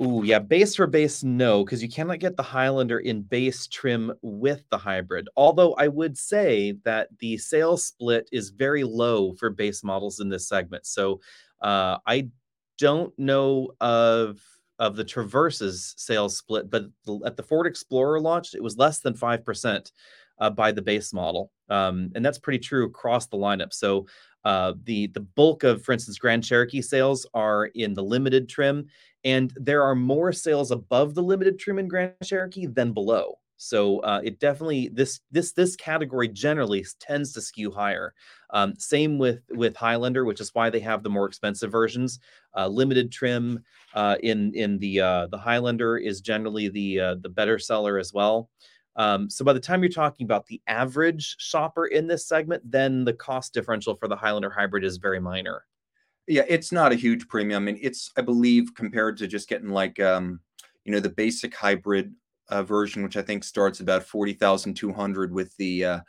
Ooh, yeah, base for base, no, because you cannot get the Highlander in base trim with the hybrid. Although I would say that the sales split is very low for base models in this segment. So uh, I don't know of of the Traverse's sales split, but at the Ford Explorer launch, it was less than five percent uh, by the base model, um, and that's pretty true across the lineup. So uh, the the bulk of, for instance, Grand Cherokee sales are in the limited trim, and there are more sales above the limited trim in Grand Cherokee than below. So uh, it definitely this this this category generally tends to skew higher. Um, same with with Highlander, which is why they have the more expensive versions. Uh, limited trim uh, in in the uh, the Highlander is generally the uh, the better seller as well. Um, so by the time you're talking about the average shopper in this segment, then the cost differential for the Highlander hybrid is very minor. Yeah, it's not a huge premium. I mean, it's I believe compared to just getting like um, you know, the basic hybrid uh, version, which I think starts about forty thousand two hundred with the uh,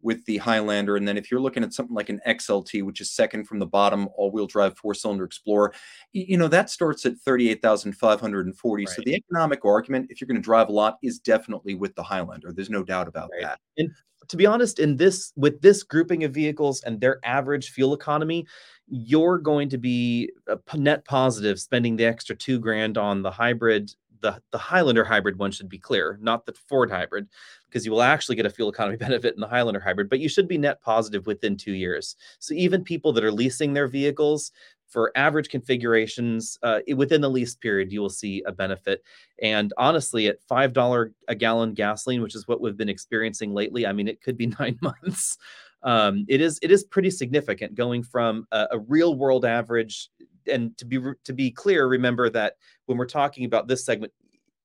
with the Highlander. And then if you're looking at something like an XLT, which is second from the bottom, all-wheel drive four-cylinder Explorer, you know that starts at thirty-eight thousand five hundred and forty. Right. So the economic argument, if you're going to drive a lot, is definitely with the Highlander. There's no doubt about right. that. And to be honest, in this with this grouping of vehicles and their average fuel economy, you're going to be uh, net positive spending the extra two grand on the hybrid the the Highlander hybrid one should be clear, not the Ford hybrid, because you will actually get a fuel economy benefit in the Highlander hybrid, but you should be net positive within two years. So even people that are leasing their vehicles for average configurations uh, within the lease period, you will see a benefit. And honestly, at five dollar a gallon gasoline, which is what we've been experiencing lately, I mean, it could be nine months. Um, it is it is pretty significant going from a, a real world average and to be to be clear, remember that when we're talking about this segment,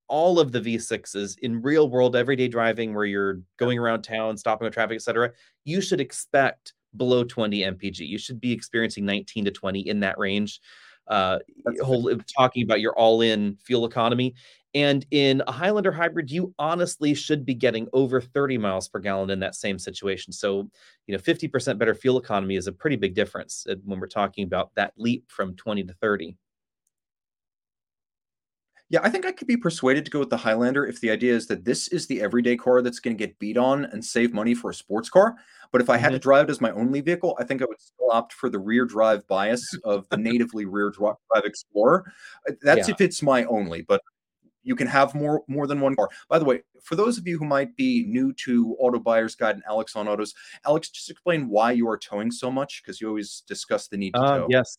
all of the V6s in real world everyday driving, where you're going around town, stopping with traffic, etc., you should expect below 20 mpg. You should be experiencing 19 to 20 in that range. Uh, whole, talking about your all-in fuel economy, and in a Highlander hybrid, you honestly should be getting over 30 miles per gallon in that same situation. So, you know, 50% better fuel economy is a pretty big difference uh, when we're talking about that leap from 20 to 30. Yeah, I think I could be persuaded to go with the Highlander if the idea is that this is the everyday car that's going to get beat on and save money for a sports car. But if I had mm-hmm. to drive it as my only vehicle, I think I would still opt for the rear drive bias of the natively rear drive Explorer. Uh, that's yeah. if it's my only, but you can have more more than one car. By the way, for those of you who might be new to Auto Buyer's Guide and Alex on Autos, Alex, just explain why you are towing so much because you always discuss the need to uh, tow. Yes.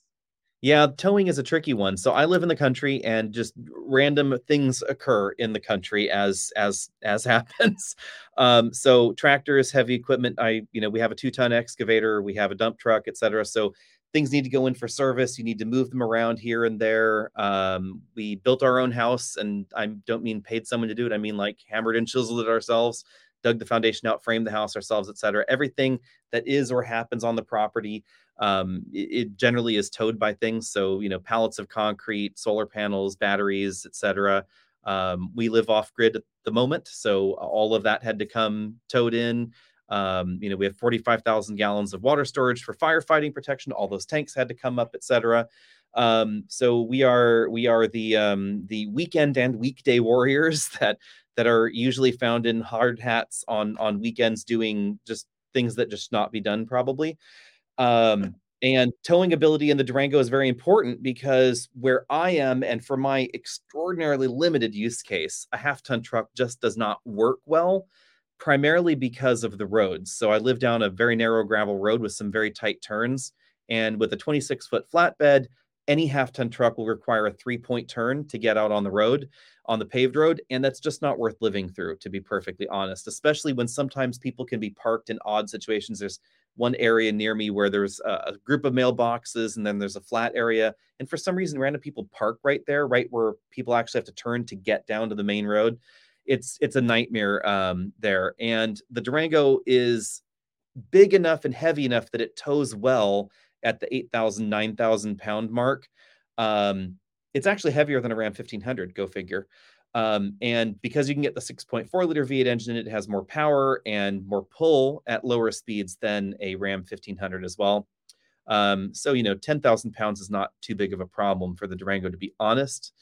Yeah, towing is a tricky one. So I live in the country and just random things occur in the country as as as happens. Um, so tractors, heavy equipment, I you know, we have a 2-ton excavator, we have a dump truck, etc. So things need to go in for service. You need to move them around here and there. Um, we built our own house, and I don't mean paid someone to do it. I mean like hammered and chiseled it ourselves, dug the foundation out, framed the house ourselves, etc. Everything that is or happens on the property, um, it, it, generally is towed by things. So you know, pallets of concrete, solar panels, batteries, etc. Um, we live off grid at the moment, so all of that had to come towed in. Um, you know, we have 45,000 gallons of water storage for firefighting protection. All those tanks had to come up, etc. Um, so we are we are the um, the weekend and weekday warriors that that are usually found in hard hats on on weekends doing just things that just not be done probably. Um, and towing ability in the Durango is very important because where I am, and for my extraordinarily limited use case, a half ton truck just does not work well primarily because of the roads. So I live down a very narrow gravel road with some very tight turns. And with a 26 foot flatbed, any half ton truck will require a three point turn to get out on the road, on the paved road. And that's just not worth living through, to be perfectly honest, especially when sometimes people can be parked in odd situations. There's one area near me where there's a, group of mailboxes and then there's a flat area. And for some reason, random people park right there, right where people actually have to turn to get down to the main road. It's it's a nightmare um, there. And the Durango is big enough and heavy enough that it tows well at the 8,000, 9,000 pound mark. Um, it's actually heavier than a Ram 1500, go figure. Um, and because you can get the 6.4 liter V8 engine, it has more power and more pull at lower speeds than a Ram 1500 as well. Um, so, you know, 10,000 pounds is not too big of a problem for the Durango, to be honest.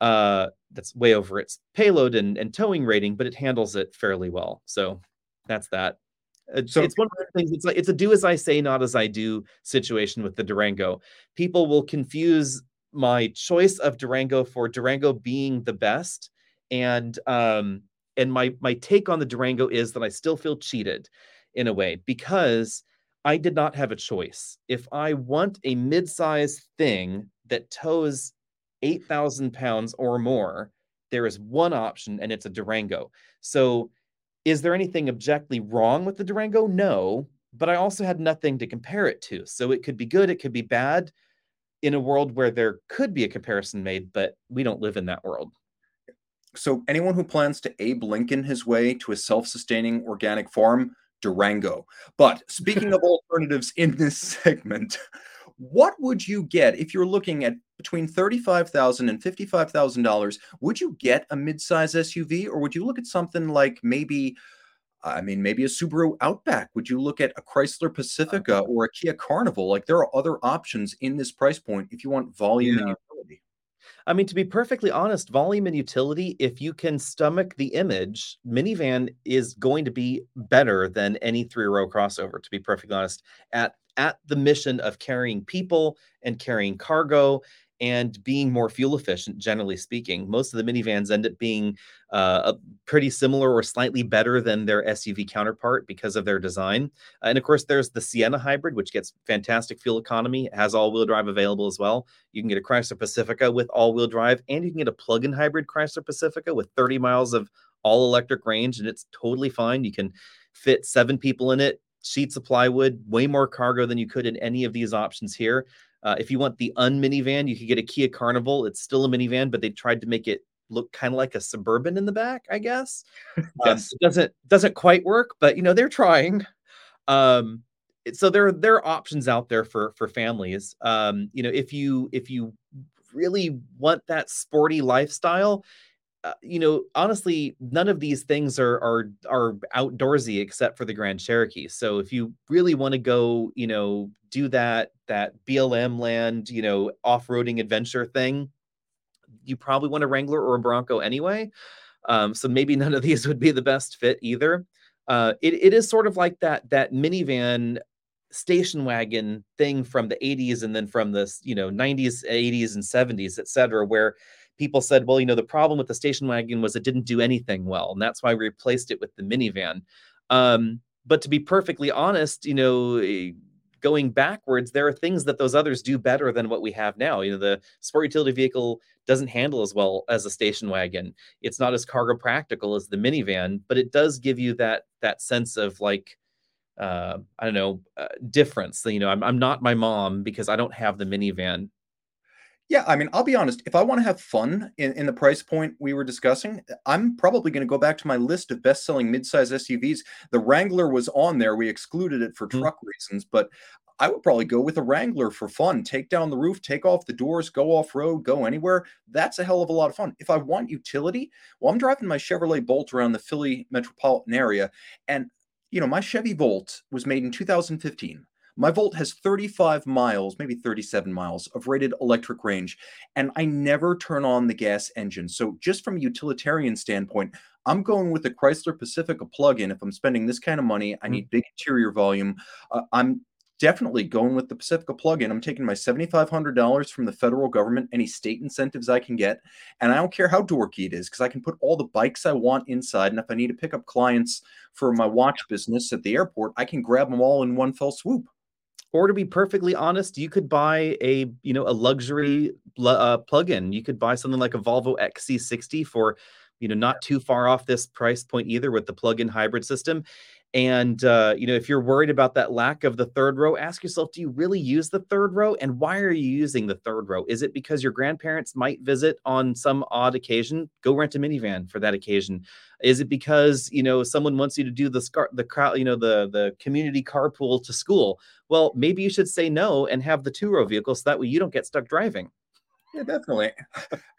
Uh, that's way over its payload and, and towing rating, but it handles it fairly well. So that's that. Uh, so it's one of the things. It's like it's a do as I say, not as I do situation with the Durango. People will confuse my choice of Durango for Durango being the best, and um, and my my take on the Durango is that I still feel cheated in a way because I did not have a choice. If I want a mid-size thing that tows eight thousand pounds or more, there is one option, and it's a Durango. So is there anything objectively wrong with the Durango? No, but I also had nothing to compare it to. So it could be good, it could be bad in a world where there could be a comparison made, but we don't live in that world. So anyone who plans to Abe Lincoln his way to a self-sustaining organic farm, Durango. But speaking of alternatives in this segment, what would you get if you're looking at between $35,000 and $55,000? Would you get a midsize SUV or would you look at something like maybe I mean, maybe a Subaru Outback. Would you look at a Chrysler Pacifica uh-huh. or a Kia Carnival? Like there are other options in this price point if you want volume yeah. and utility. I mean, to be perfectly honest, volume and utility, if you can stomach the image, minivan is going to be better than any three row crossover, to be perfectly honest, at at the mission of carrying people and carrying cargo and being more fuel efficient, generally speaking. Most of the minivans end up being uh, pretty similar or slightly better than their SUV counterpart because of their design. And of course, there's the Sienna hybrid, which gets fantastic fuel economy, it has all wheel drive available as well. You can get a Chrysler Pacifica with all wheel drive, and you can get a plug in hybrid Chrysler Pacifica with 30 miles of all electric range, and it's totally fine. You can fit seven people in it sheets of plywood, way more cargo than you could in any of these options here. Uh, if you want the unminivan, you could get a Kia Carnival. It's still a minivan, but they tried to make it look kind of like a suburban in the back, I guess. Um, yes. Um, doesn't doesn't quite work, but you know they're trying. Um, so there there are options out there for for families. Um, you know, if you if you really want that sporty lifestyle, uh, you know, honestly, none of these things are are are outdoorsy except for the Grand Cherokee. So if you really want to go, you know, do that that BLM land, you know, off-roading adventure thing, you probably want a Wrangler or a Bronco anyway. Um, so maybe none of these would be the best fit either. Uh, it, it is sort of like that that minivan station wagon thing from the 80s and then from the you know 90s 80s and 70s et cetera where people said, well, you know, the problem with the station wagon was it didn't do anything well, and that's why we replaced it with the minivan. Um, but to be perfectly honest, you know, eh, going backwards, there are things that those others do better than what we have now. You know, the sport utility vehicle doesn't handle as well as a station wagon. It's not as cargo practical as the minivan, but it does give you that that sense of like uh, I don't know, uh, difference. You know, I'm, I'm not my mom because I don't have the minivan. Yeah, I mean, I'll be honest. If I want to have fun in, in the price point we were discussing, I'm probably going to go back to my list of best selling midsize SUVs. The Wrangler was on there. We excluded it for mm-hmm. truck reasons, but I would probably go with a Wrangler for fun. Take down the roof, take off the doors, go off road, go anywhere. That's a hell of a lot of fun. If I want utility, well, I'm driving my Chevrolet Volt around the Philly metropolitan area. And, you know, my Chevy Volt was made in 2015. My Volt has 35 miles, maybe 37 miles of rated electric range, and I never turn on the gas engine. So, just from a utilitarian standpoint, I'm going with the Chrysler Pacifica plug-in. If I'm spending this kind of money, I mm-hmm. need big interior volume. Uh, I'm definitely going with the Pacifica plug-in. I'm taking my $7,500 from the federal government, any state incentives I can get, and I don't care how dorky it is because I can put all the bikes I want inside. And if I need to pick up clients for my watch business at the airport, I can grab them all in one fell swoop Or to be perfectly honest, you could buy a you know a luxury uh, plug-in. You could buy something like a Volvo XC60 for you know not too far off this price point either with the plug-in hybrid system and uh, you know, if you're worried about that lack of the third row, ask yourself: Do you really use the third row? And why are you using the third row? Is it because your grandparents might visit on some odd occasion? Go rent a minivan for that occasion. Is it because you know someone wants you to do the scar- the crowd, you know, the the community carpool to school? Well, maybe you should say no and have the two row vehicle so that way you don't get stuck driving. Yeah, definitely.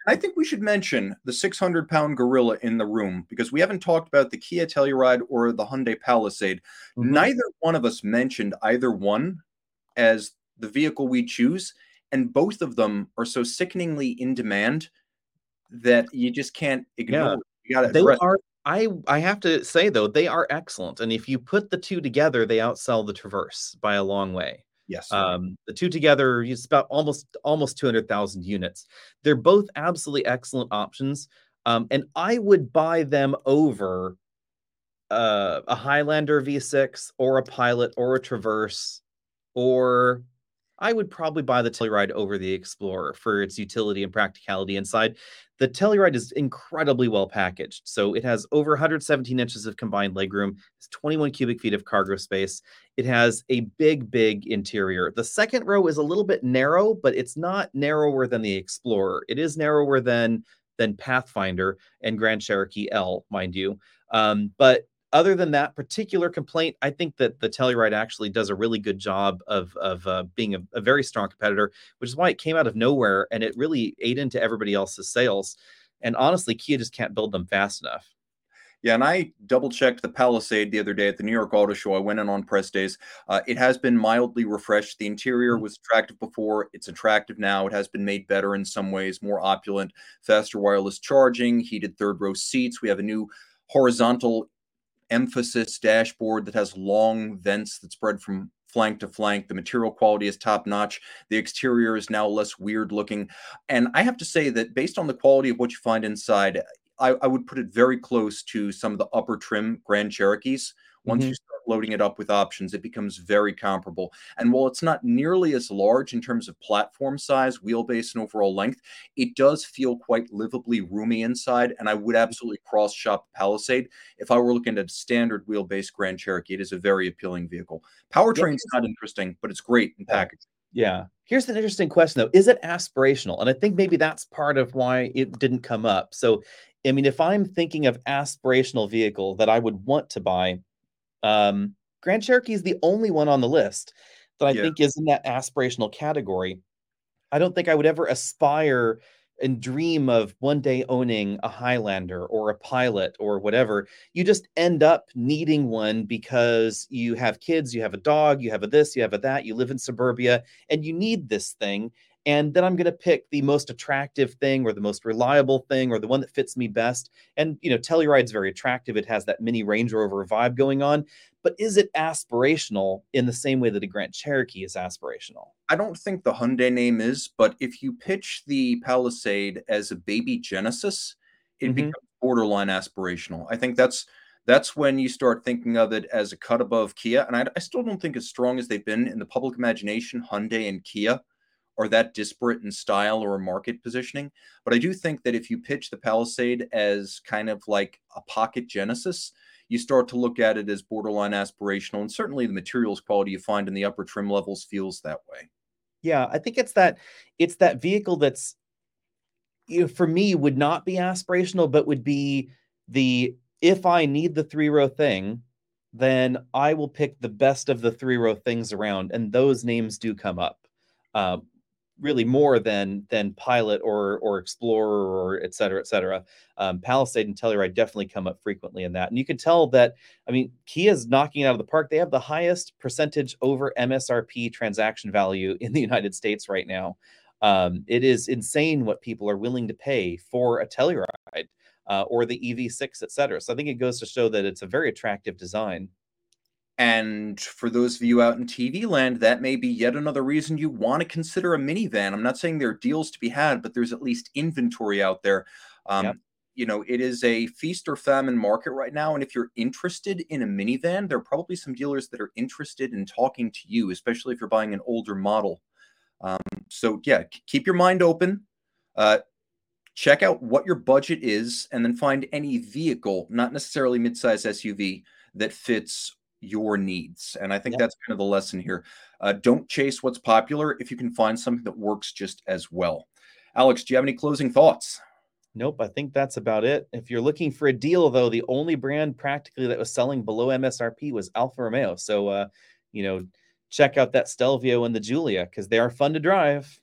I think we should mention the 600 pound gorilla in the room because we haven't talked about the Kia Telluride or the Hyundai Palisade. Mm-hmm. Neither one of us mentioned either one as the vehicle we choose, and both of them are so sickeningly in demand that you just can't ignore. Yeah. They are. I I have to say though they are excellent, and if you put the two together, they outsell the Traverse by a long way. Yes. Um, the two together is about almost almost 200,000 units. They're both absolutely excellent options. Um, and I would buy them over uh, a Highlander V6 or a Pilot or a Traverse or I would probably buy the Telluride over the Explorer for its utility and practicality inside. The Telluride is incredibly well packaged. So it has over 117 inches of combined legroom, it's 21 cubic feet of cargo space. It has a big, big interior. The second row is a little bit narrow, but it's not narrower than the Explorer. It is narrower than than Pathfinder and Grand Cherokee L, mind you. Um, but other than that particular complaint, I think that the Telluride actually does a really good job of of uh, being a, a, very strong competitor, which is why it came out of nowhere and it really ate into everybody else's sales. And honestly, Kia just can't build them fast enough. Yeah, and I double checked the Palisade the other day at the New York Auto Show. I went in on press days. Uh, it has been mildly refreshed. The interior mm-hmm. was attractive before. It's attractive now. It has been made better in some ways, more opulent, faster wireless charging, heated third row seats. We have a new horizontal emphasis dashboard that has long vents that spread from flank to flank. The material quality is top notch. The exterior is now less weird looking. And I have to say that based on the quality of what you find inside, I, I would put it very close to some of the upper trim Grand Cherokees. Once mm-hmm. you start loading it up with options, it becomes very comparable. And while it's not nearly as large in terms of platform size, wheelbase, and overall length, it does feel quite livably roomy inside. And I would mm-hmm. absolutely cross shop Palisade if I were looking at a standard wheelbase Grand Cherokee. It is a very appealing vehicle. Powertrain's not interesting, but it's great in packaging. Yeah. Here's an interesting question though. Is it aspirational? And I think maybe that's part of why it didn't come up. So, I mean, if I'm thinking of aspirational vehicle that I would want to buy, um, Grand Cherokee is the only one on the list that I yeah. think is in that aspirational category. I don't think I would ever aspire and dream of one day owning a Highlander or a pilot or whatever. You just end up needing one because you have kids, you have a dog, you have a this, you have a that, you live in suburbia, and you need this thing and then I'm going to pick the most attractive thing or the most reliable thing or the one that fits me best. And you know, Telluride's very attractive. It has that mini Range Rover vibe going on, but is it aspirational in the same way that a Grand Cherokee is aspirational? I don't think the Hyundai name is, but if you pitch the Palisade as a baby Genesis, it mm-hmm. becomes borderline aspirational. I think that's that's when you start thinking of it as a cut above Kia. And I, I still don't think as strong as they've been in the public imagination, Hyundai and Kia are that disparate in style or market positioning. But I do think that if you pitch the Palisade as kind of like a pocket Genesis, you start to look at it as borderline aspirational. And certainly the materials quality you find in the upper trim levels feels that way. Yeah, I think it's that it's that vehicle that's you know, for me would not be aspirational, but would be the if I need the three row thing, then I will pick the best of the three row things around, and those names do come up. Uh, really more than than Pilot or or Explorer or et cetera, et cetera. Um, Palisade and Telluride definitely come up frequently in that, and you can tell that. I mean, Kia's knocking it out of the park. They have the highest percentage over MSRP transaction value in the United States right now. Um, it is insane what people are willing to pay for a Telluride uh, or the EV6, et cetera. So I think it goes to show that it's a very attractive design. And for those of you out in TV land, that may be yet another reason you want to consider a minivan. I'm not saying there are deals to be had, but there's at least inventory out there. Um, yep. you know, it is a feast or famine market right now. And if you're interested in a minivan, there are probably some dealers that are interested in talking to you, especially if you're buying an older model. Um, so, yeah, keep your mind open. Uh, check out what your budget is and then find any vehicle, not necessarily midsize SUV, that fits your needs. And I think that's kind of the lesson here. Uh, don't chase what's popular if you can find something that works just as well. Alex, do you have any closing thoughts? Nope, I think that's about it. If you're looking for a deal, though, the only brand practically that was selling below MSRP was Alfa Romeo. So, uh, you know, check out that Stelvio and the Giulia because they are fun to drive.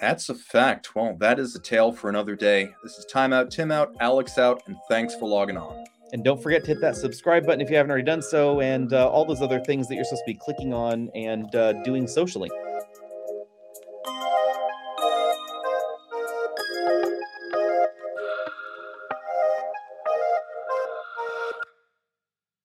That's a fact. Well, that is a tale for another day. This is Time Out, Tim out, Alex out, and thanks for logging on. And don't forget to hit that subscribe button if you haven't already done so, and uh, all those other things that you're supposed to be clicking on and uh, doing socially.